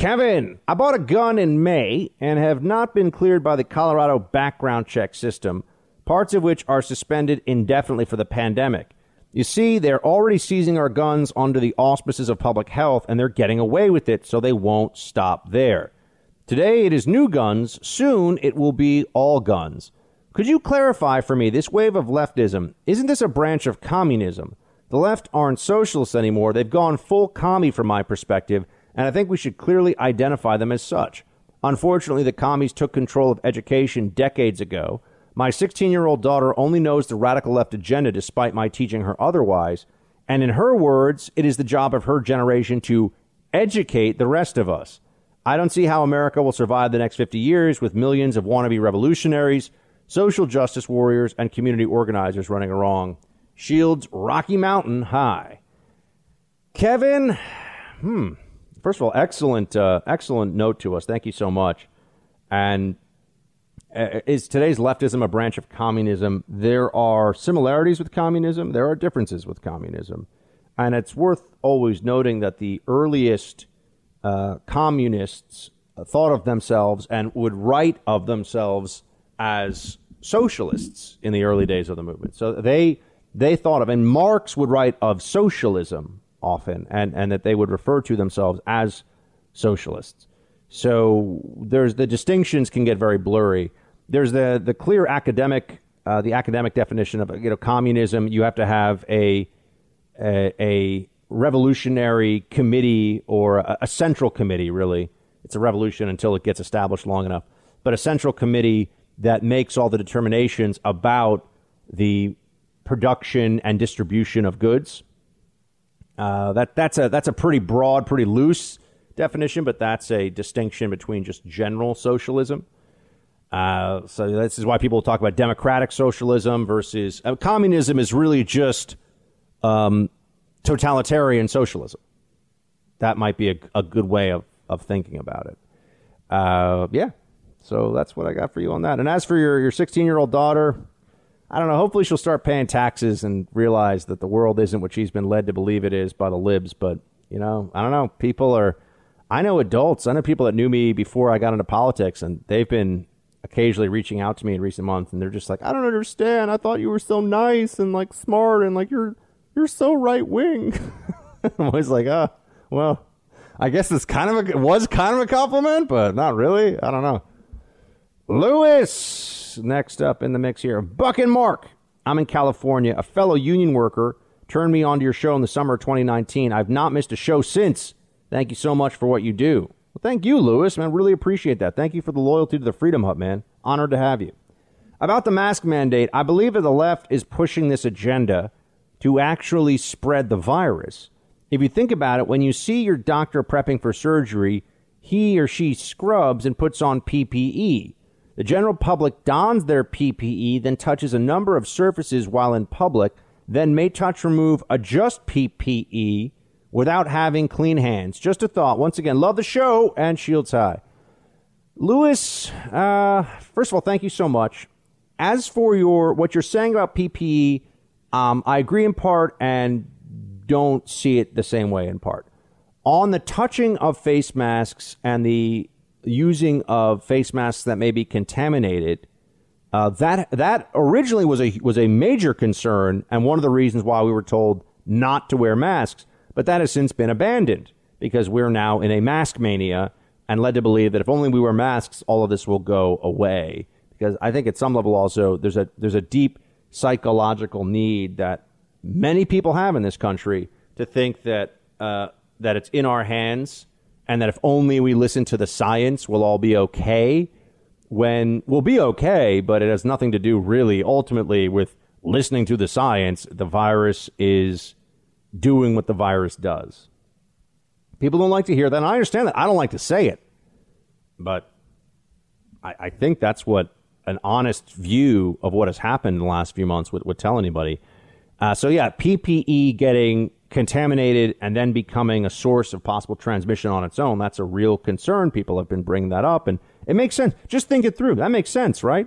Kevin, I bought a gun in May and have not been cleared by the Colorado background check system, parts of which are suspended indefinitely for the pandemic. You see, they're already seizing our guns under the auspices of public health, and they're getting away with it, so they won't stop there. Today it is new guns. Soon it will be all guns. Could you clarify for me this wave of leftism? Isn't this a branch of communism? The left aren't socialists anymore. They've gone full commie from my perspective, and I think we should clearly identify them as such. Unfortunately, the commies took control of education decades ago. My 16 year old daughter only knows the radical left agenda despite my teaching her otherwise. And in her words, it is the job of her generation to educate the rest of us. I don't see how America will survive the next 50 years with millions of wannabe revolutionaries, social justice warriors, and community organizers running wrong. Shields Rocky Mountain High. Kevin, hmm. First of all, excellent, uh, excellent note to us. Thank you so much. And uh, is today's leftism a branch of communism? There are similarities with communism. There are differences with communism, and it's worth always noting that the earliest uh, communists thought of themselves and would write of themselves as socialists in the early days of the movement. So they they thought of, and Marx would write of socialism often, and, and that they would refer to themselves as socialists. So there's the distinctions can get very blurry. There's the the clear academic uh, the academic definition of you know communism. You have to have a a, a revolutionary committee or a, a central committee. Really, it's a revolution until it gets established long enough. But a central committee that makes all the determinations about the production and distribution of goods. Uh, that that's a that's a pretty broad, pretty loose definition, but that's a distinction between just general socialism. Uh, so this is why people talk about democratic socialism versus uh, communism is really just um, totalitarian socialism. That might be a, a good way of, of thinking about it. Uh, yeah, so that's what I got for you on that. And as for your your 16 year old daughter, I don't know. Hopefully, she'll start paying taxes and realize that the world isn't what she's been led to believe it is by the libs. But you know, I don't know. People are. I know adults. I know people that knew me before I got into politics, and they've been occasionally reaching out to me in recent months, and they're just like, "I don't understand. I thought you were so nice and like smart, and like you're you're so right wing." I'm always like, oh, well, I guess it's kind of a, was kind of a compliment, but not really. I don't know. Lewis, next up in the mix here. Buck and Mark. I'm in California. A fellow union worker turned me on to your show in the summer of 2019. I've not missed a show since. Thank you so much for what you do. Well, thank you, Lewis, man. Really appreciate that. Thank you for the loyalty to the Freedom Hut, man. Honored to have you. About the mask mandate, I believe that the left is pushing this agenda to actually spread the virus. If you think about it, when you see your doctor prepping for surgery, he or she scrubs and puts on PPE. The general public dons their PPE, then touches a number of surfaces while in public, then may touch, remove, adjust PPE without having clean hands. Just a thought. Once again, love the show and shields high. Lewis, uh, first of all, thank you so much. As for your what you're saying about PPE, um, I agree in part and don't see it the same way in part. On the touching of face masks and the using of face masks that may be contaminated, uh, that that originally was a was a major concern and one of the reasons why we were told not to wear masks. But that has since been abandoned because we're now in a mask mania and led to believe that if only we wear masks, all of this will go away. Because I think at some level also there's a there's a deep psychological need that many people have in this country to think that uh, that it's in our hands and that if only we listen to the science, we'll all be okay. When we'll be okay, but it has nothing to do really ultimately with listening to the science. The virus is doing what the virus does. People don't like to hear that. And I understand that. I don't like to say it. But I, I think that's what an honest view of what has happened in the last few months would, would tell anybody. Uh, so, yeah, PPE getting contaminated and then becoming a source of possible transmission on its own, that's a real concern. People have been bringing that up, and it makes sense. Just think it through. That makes sense, right?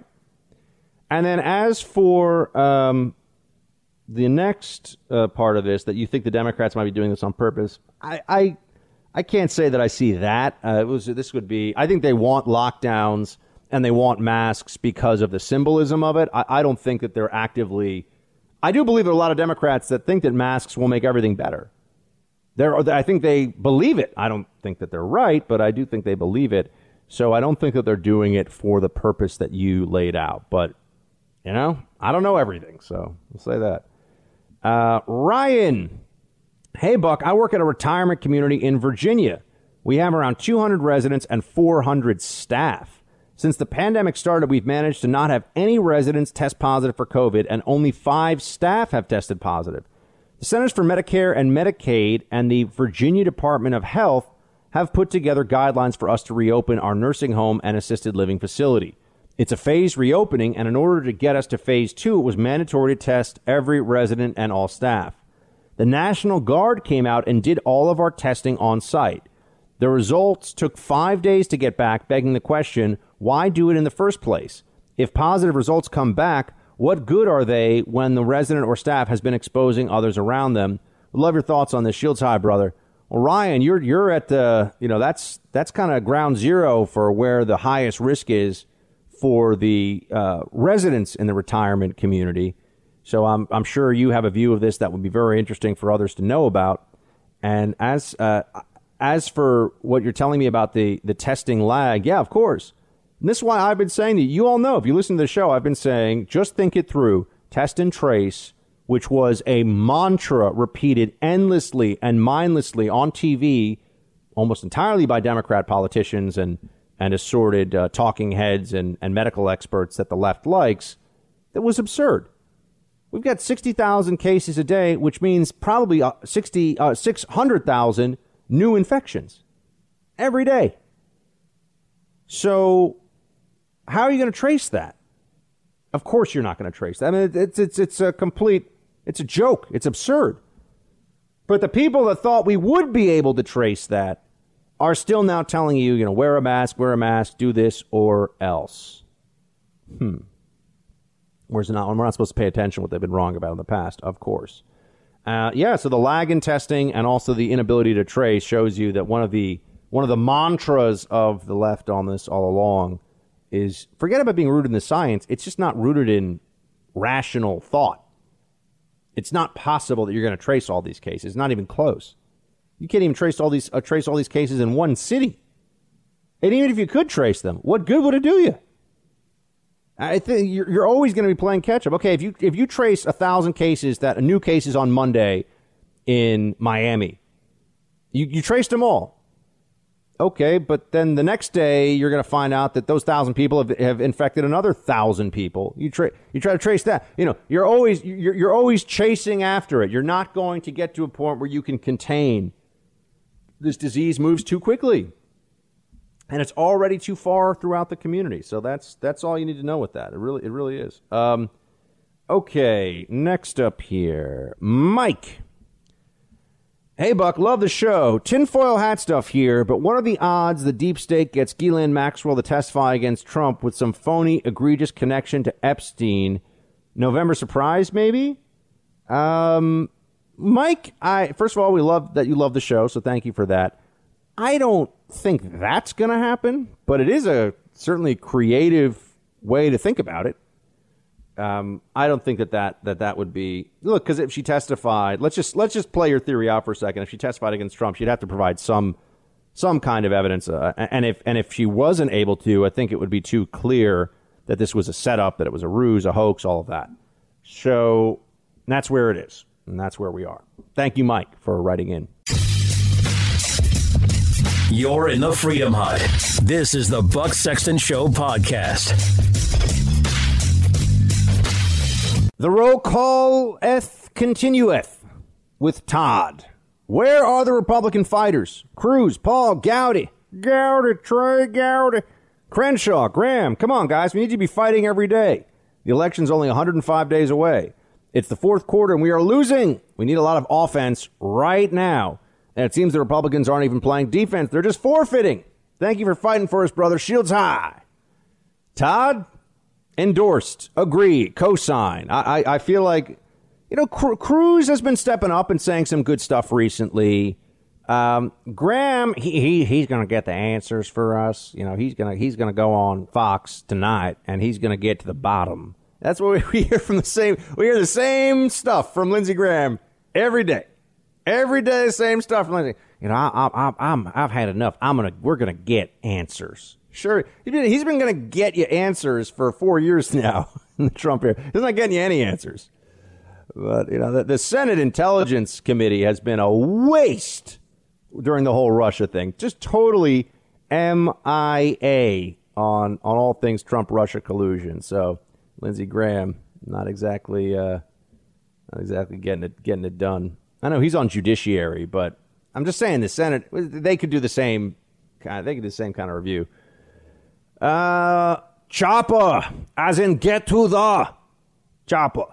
And then as for um, the next uh, part of this, that you think the Democrats might be doing this on purpose, I, I, I can't say that I see that. Uh, it was this would be. I think they want lockdowns and they want masks because of the symbolism of it. I, I don't think that they're actively. I do believe there are a lot of Democrats that think that masks will make everything better. There, are, I think they believe it. I don't think that they're right, but I do think they believe it. So I don't think that they're doing it for the purpose that you laid out. But you know, I don't know everything, so we'll say that. Uh, Ryan, hey Buck, I work at a retirement community in Virginia. We have around 200 residents and 400 staff. Since the pandemic started, we've managed to not have any residents test positive for COVID, and only five staff have tested positive. The Centers for Medicare and Medicaid and the Virginia Department of Health have put together guidelines for us to reopen our nursing home and assisted living facility. It's a phased reopening, and in order to get us to phase two, it was mandatory to test every resident and all staff. The National Guard came out and did all of our testing on site. The results took five days to get back, begging the question why do it in the first place? If positive results come back, what good are they when the resident or staff has been exposing others around them? Love your thoughts on this. Shields high, brother. Well, Ryan, you're you're at the you know that's that's kind of ground zero for where the highest risk is for the uh, residents in the retirement community. So I'm, I'm sure you have a view of this that would be very interesting for others to know about. And as uh, as for what you're telling me about the, the testing lag, yeah, of course. And this is why I've been saying that you all know, if you listen to the show, I've been saying just think it through, test and trace, which was a mantra repeated endlessly and mindlessly on TV, almost entirely by Democrat politicians and and assorted uh, talking heads and, and medical experts that the left likes that was absurd. We've got 60,000 cases a day, which means probably uh, 60, uh, 600,000 new infections every day. So, how are you going to trace that? Of course, you're not going to trace that. I mean, it's, it's, it's a complete, it's a joke. It's absurd. But the people that thought we would be able to trace that are still now telling you, you know, wear a mask, wear a mask, do this or else. Hmm. Whereas not, we're not supposed to pay attention to what they've been wrong about in the past, of course. Uh, yeah, so the lag in testing and also the inability to trace shows you that one of the one of the mantras of the left on this all along is forget about being rooted in the science. It's just not rooted in rational thought. It's not possible that you're going to trace all these cases. Not even close. You can't even trace all these uh, trace all these cases in one city. And even if you could trace them, what good would it do you? I think you're, you're always going to be playing catch up. Okay, if you if you trace a thousand cases that a new cases on Monday in Miami, you you traced them all. Okay, but then the next day you're going to find out that those thousand people have, have infected another thousand people. You try you try to trace that. You know, you're always you're, you're always chasing after it. You're not going to get to a point where you can contain this disease moves too quickly and it's already too far throughout the community. So that's that's all you need to know with that. It really it really is. Um, okay, next up here, Mike. Hey Buck, love the show. Tinfoil hat stuff here, but what are the odds the deep state gets Ghislaine Maxwell to testify against Trump with some phony, egregious connection to Epstein? November surprise, maybe? Um, Mike, I first of all, we love that you love the show, so thank you for that. I don't think that's going to happen, but it is a certainly creative way to think about it. Um, I don't think that that, that that would be look because if she testified, let's just let's just play your theory out for a second. If she testified against Trump, she'd have to provide some some kind of evidence, uh, and if and if she wasn't able to, I think it would be too clear that this was a setup, that it was a ruse, a hoax, all of that. So that's where it is, and that's where we are. Thank you, Mike, for writing in. You're in the Freedom Hut. This is the Buck Sexton Show podcast. The roll call eth continueth with Todd. Where are the Republican fighters? Cruz, Paul, Gowdy, Gowdy, Trey, Gowdy, Crenshaw, Graham. Come on, guys. We need to be fighting every day. The election's only 105 days away. It's the fourth quarter and we are losing. We need a lot of offense right now. And it seems the Republicans aren't even playing defense. They're just forfeiting. Thank you for fighting for us, brother. Shields high. Todd, endorsed, agree, co-sign. I, I, I feel like, you know, Cruz has been stepping up and saying some good stuff recently. Um, Graham, he, he he's going to get the answers for us. You know, he's gonna he's gonna go on Fox tonight, and he's going to get to the bottom. That's what we, we hear from the same. We hear the same stuff from Lindsey Graham every day. Every day, same stuff. You know, I, I, I'm, I've had enough. I'm gonna, we're gonna get answers. Sure, he's been gonna get you answers for four years now in the Trump era. He's not getting you any answers. But you know, the, the Senate Intelligence Committee has been a waste during the whole Russia thing. Just totally MIA on on all things Trump Russia collusion. So Lindsey Graham not exactly uh, not exactly getting it getting it done. I know he's on judiciary, but I'm just saying the Senate they could do the same kind. They could do the same kind of review. Uh, chopper, as in get to the chopper.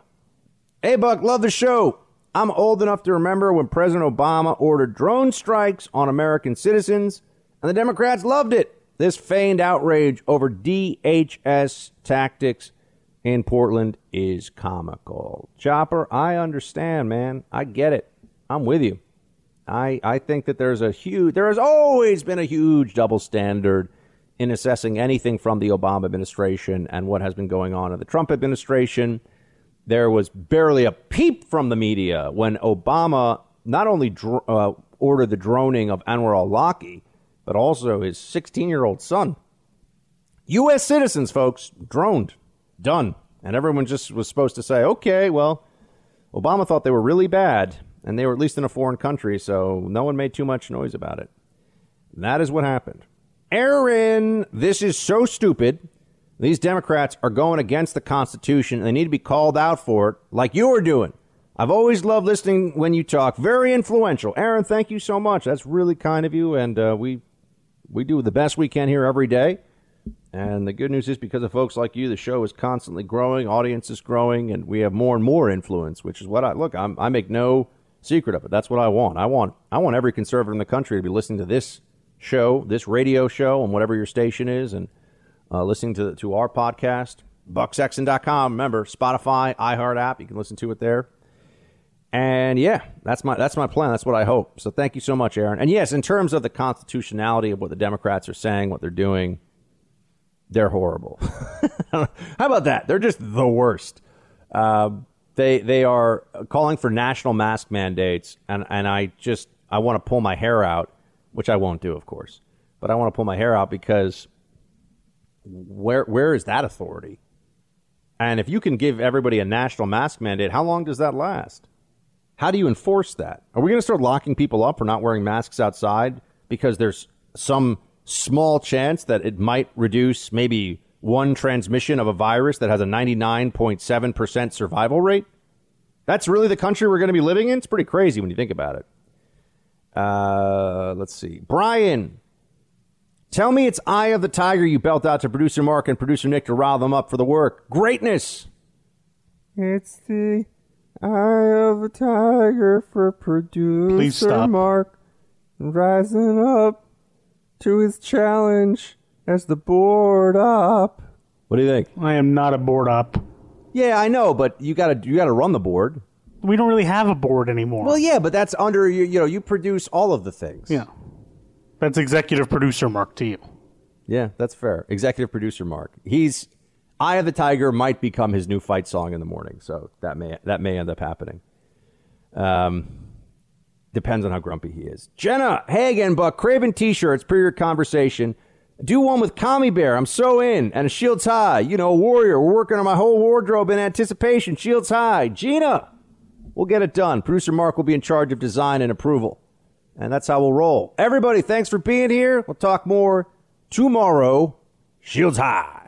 Hey, Buck, love the show. I'm old enough to remember when President Obama ordered drone strikes on American citizens, and the Democrats loved it. This feigned outrage over DHS tactics in Portland is comical. Chopper, I understand, man. I get it. I'm with you. I I think that there's a huge there has always been a huge double standard in assessing anything from the Obama administration and what has been going on in the Trump administration. There was barely a peep from the media when Obama not only uh, ordered the droning of Anwar al-Awlaki, but also his 16-year-old son. U.S. citizens, folks, droned, done, and everyone just was supposed to say, "Okay, well, Obama thought they were really bad." And they were at least in a foreign country, so no one made too much noise about it. That is what happened. Aaron, this is so stupid. These Democrats are going against the Constitution, and they need to be called out for it, like you are doing. I've always loved listening when you talk. Very influential. Aaron, thank you so much. That's really kind of you, and uh, we we do the best we can here every day. And the good news is because of folks like you, the show is constantly growing, audience is growing, and we have more and more influence, which is what I look. I'm, I make no secret of it. That's what I want. I want I want every conservative in the country to be listening to this show, this radio show, and whatever your station is, and uh, listening to to our podcast. BuckSexton.com. Remember, Spotify, iHeart app. You can listen to it there. And yeah, that's my that's my plan. That's what I hope. So thank you so much, Aaron. And yes, in terms of the constitutionality of what the Democrats are saying, what they're doing, they're horrible. How about that? They're just the worst. Uh, they they are calling for national mask mandates, and and I just I want to pull my hair out, which I won't do, of course. But I want to pull my hair out because where where is that authority? And if you can give everybody a national mask mandate, how long does that last? How do you enforce that? Are we going to start locking people up for not wearing masks outside because there's some small chance that it might reduce maybe one transmission of a virus that has a 99.7% survival rate? That's really the country we're going to be living in? It's pretty crazy when you think about it. Uh, let's see. Brian, tell me it's Eye of the Tiger you belt out to producer Mark and producer Nick to rile them up for the work. Greatness. It's the Eye of the Tiger for producer Please stop. Mark rising up to his challenge as the board up. What do you think? I am not a board up. Yeah, I know, but you got to you got to run the board. We don't really have a board anymore. Well, yeah, but that's under you. You know, you produce all of the things. Yeah. That's executive producer Mark to you. Yeah, that's fair. Executive producer Mark. He's Eye of the Tiger might become his new fight song in the morning, so that may that may end up happening. Um, depends on how grumpy he is. Jenna, hey again, Buck. Craven T-shirts per your conversation. Do one with Commie Bear. I'm so in. And a Shields High. You know, Warrior. We're working on my whole wardrobe in anticipation. Shields High. Gina, we'll get it done. Producer Mark will be in charge of design and approval. And that's how we'll roll. Everybody, thanks for being here. We'll talk more tomorrow. Shields High.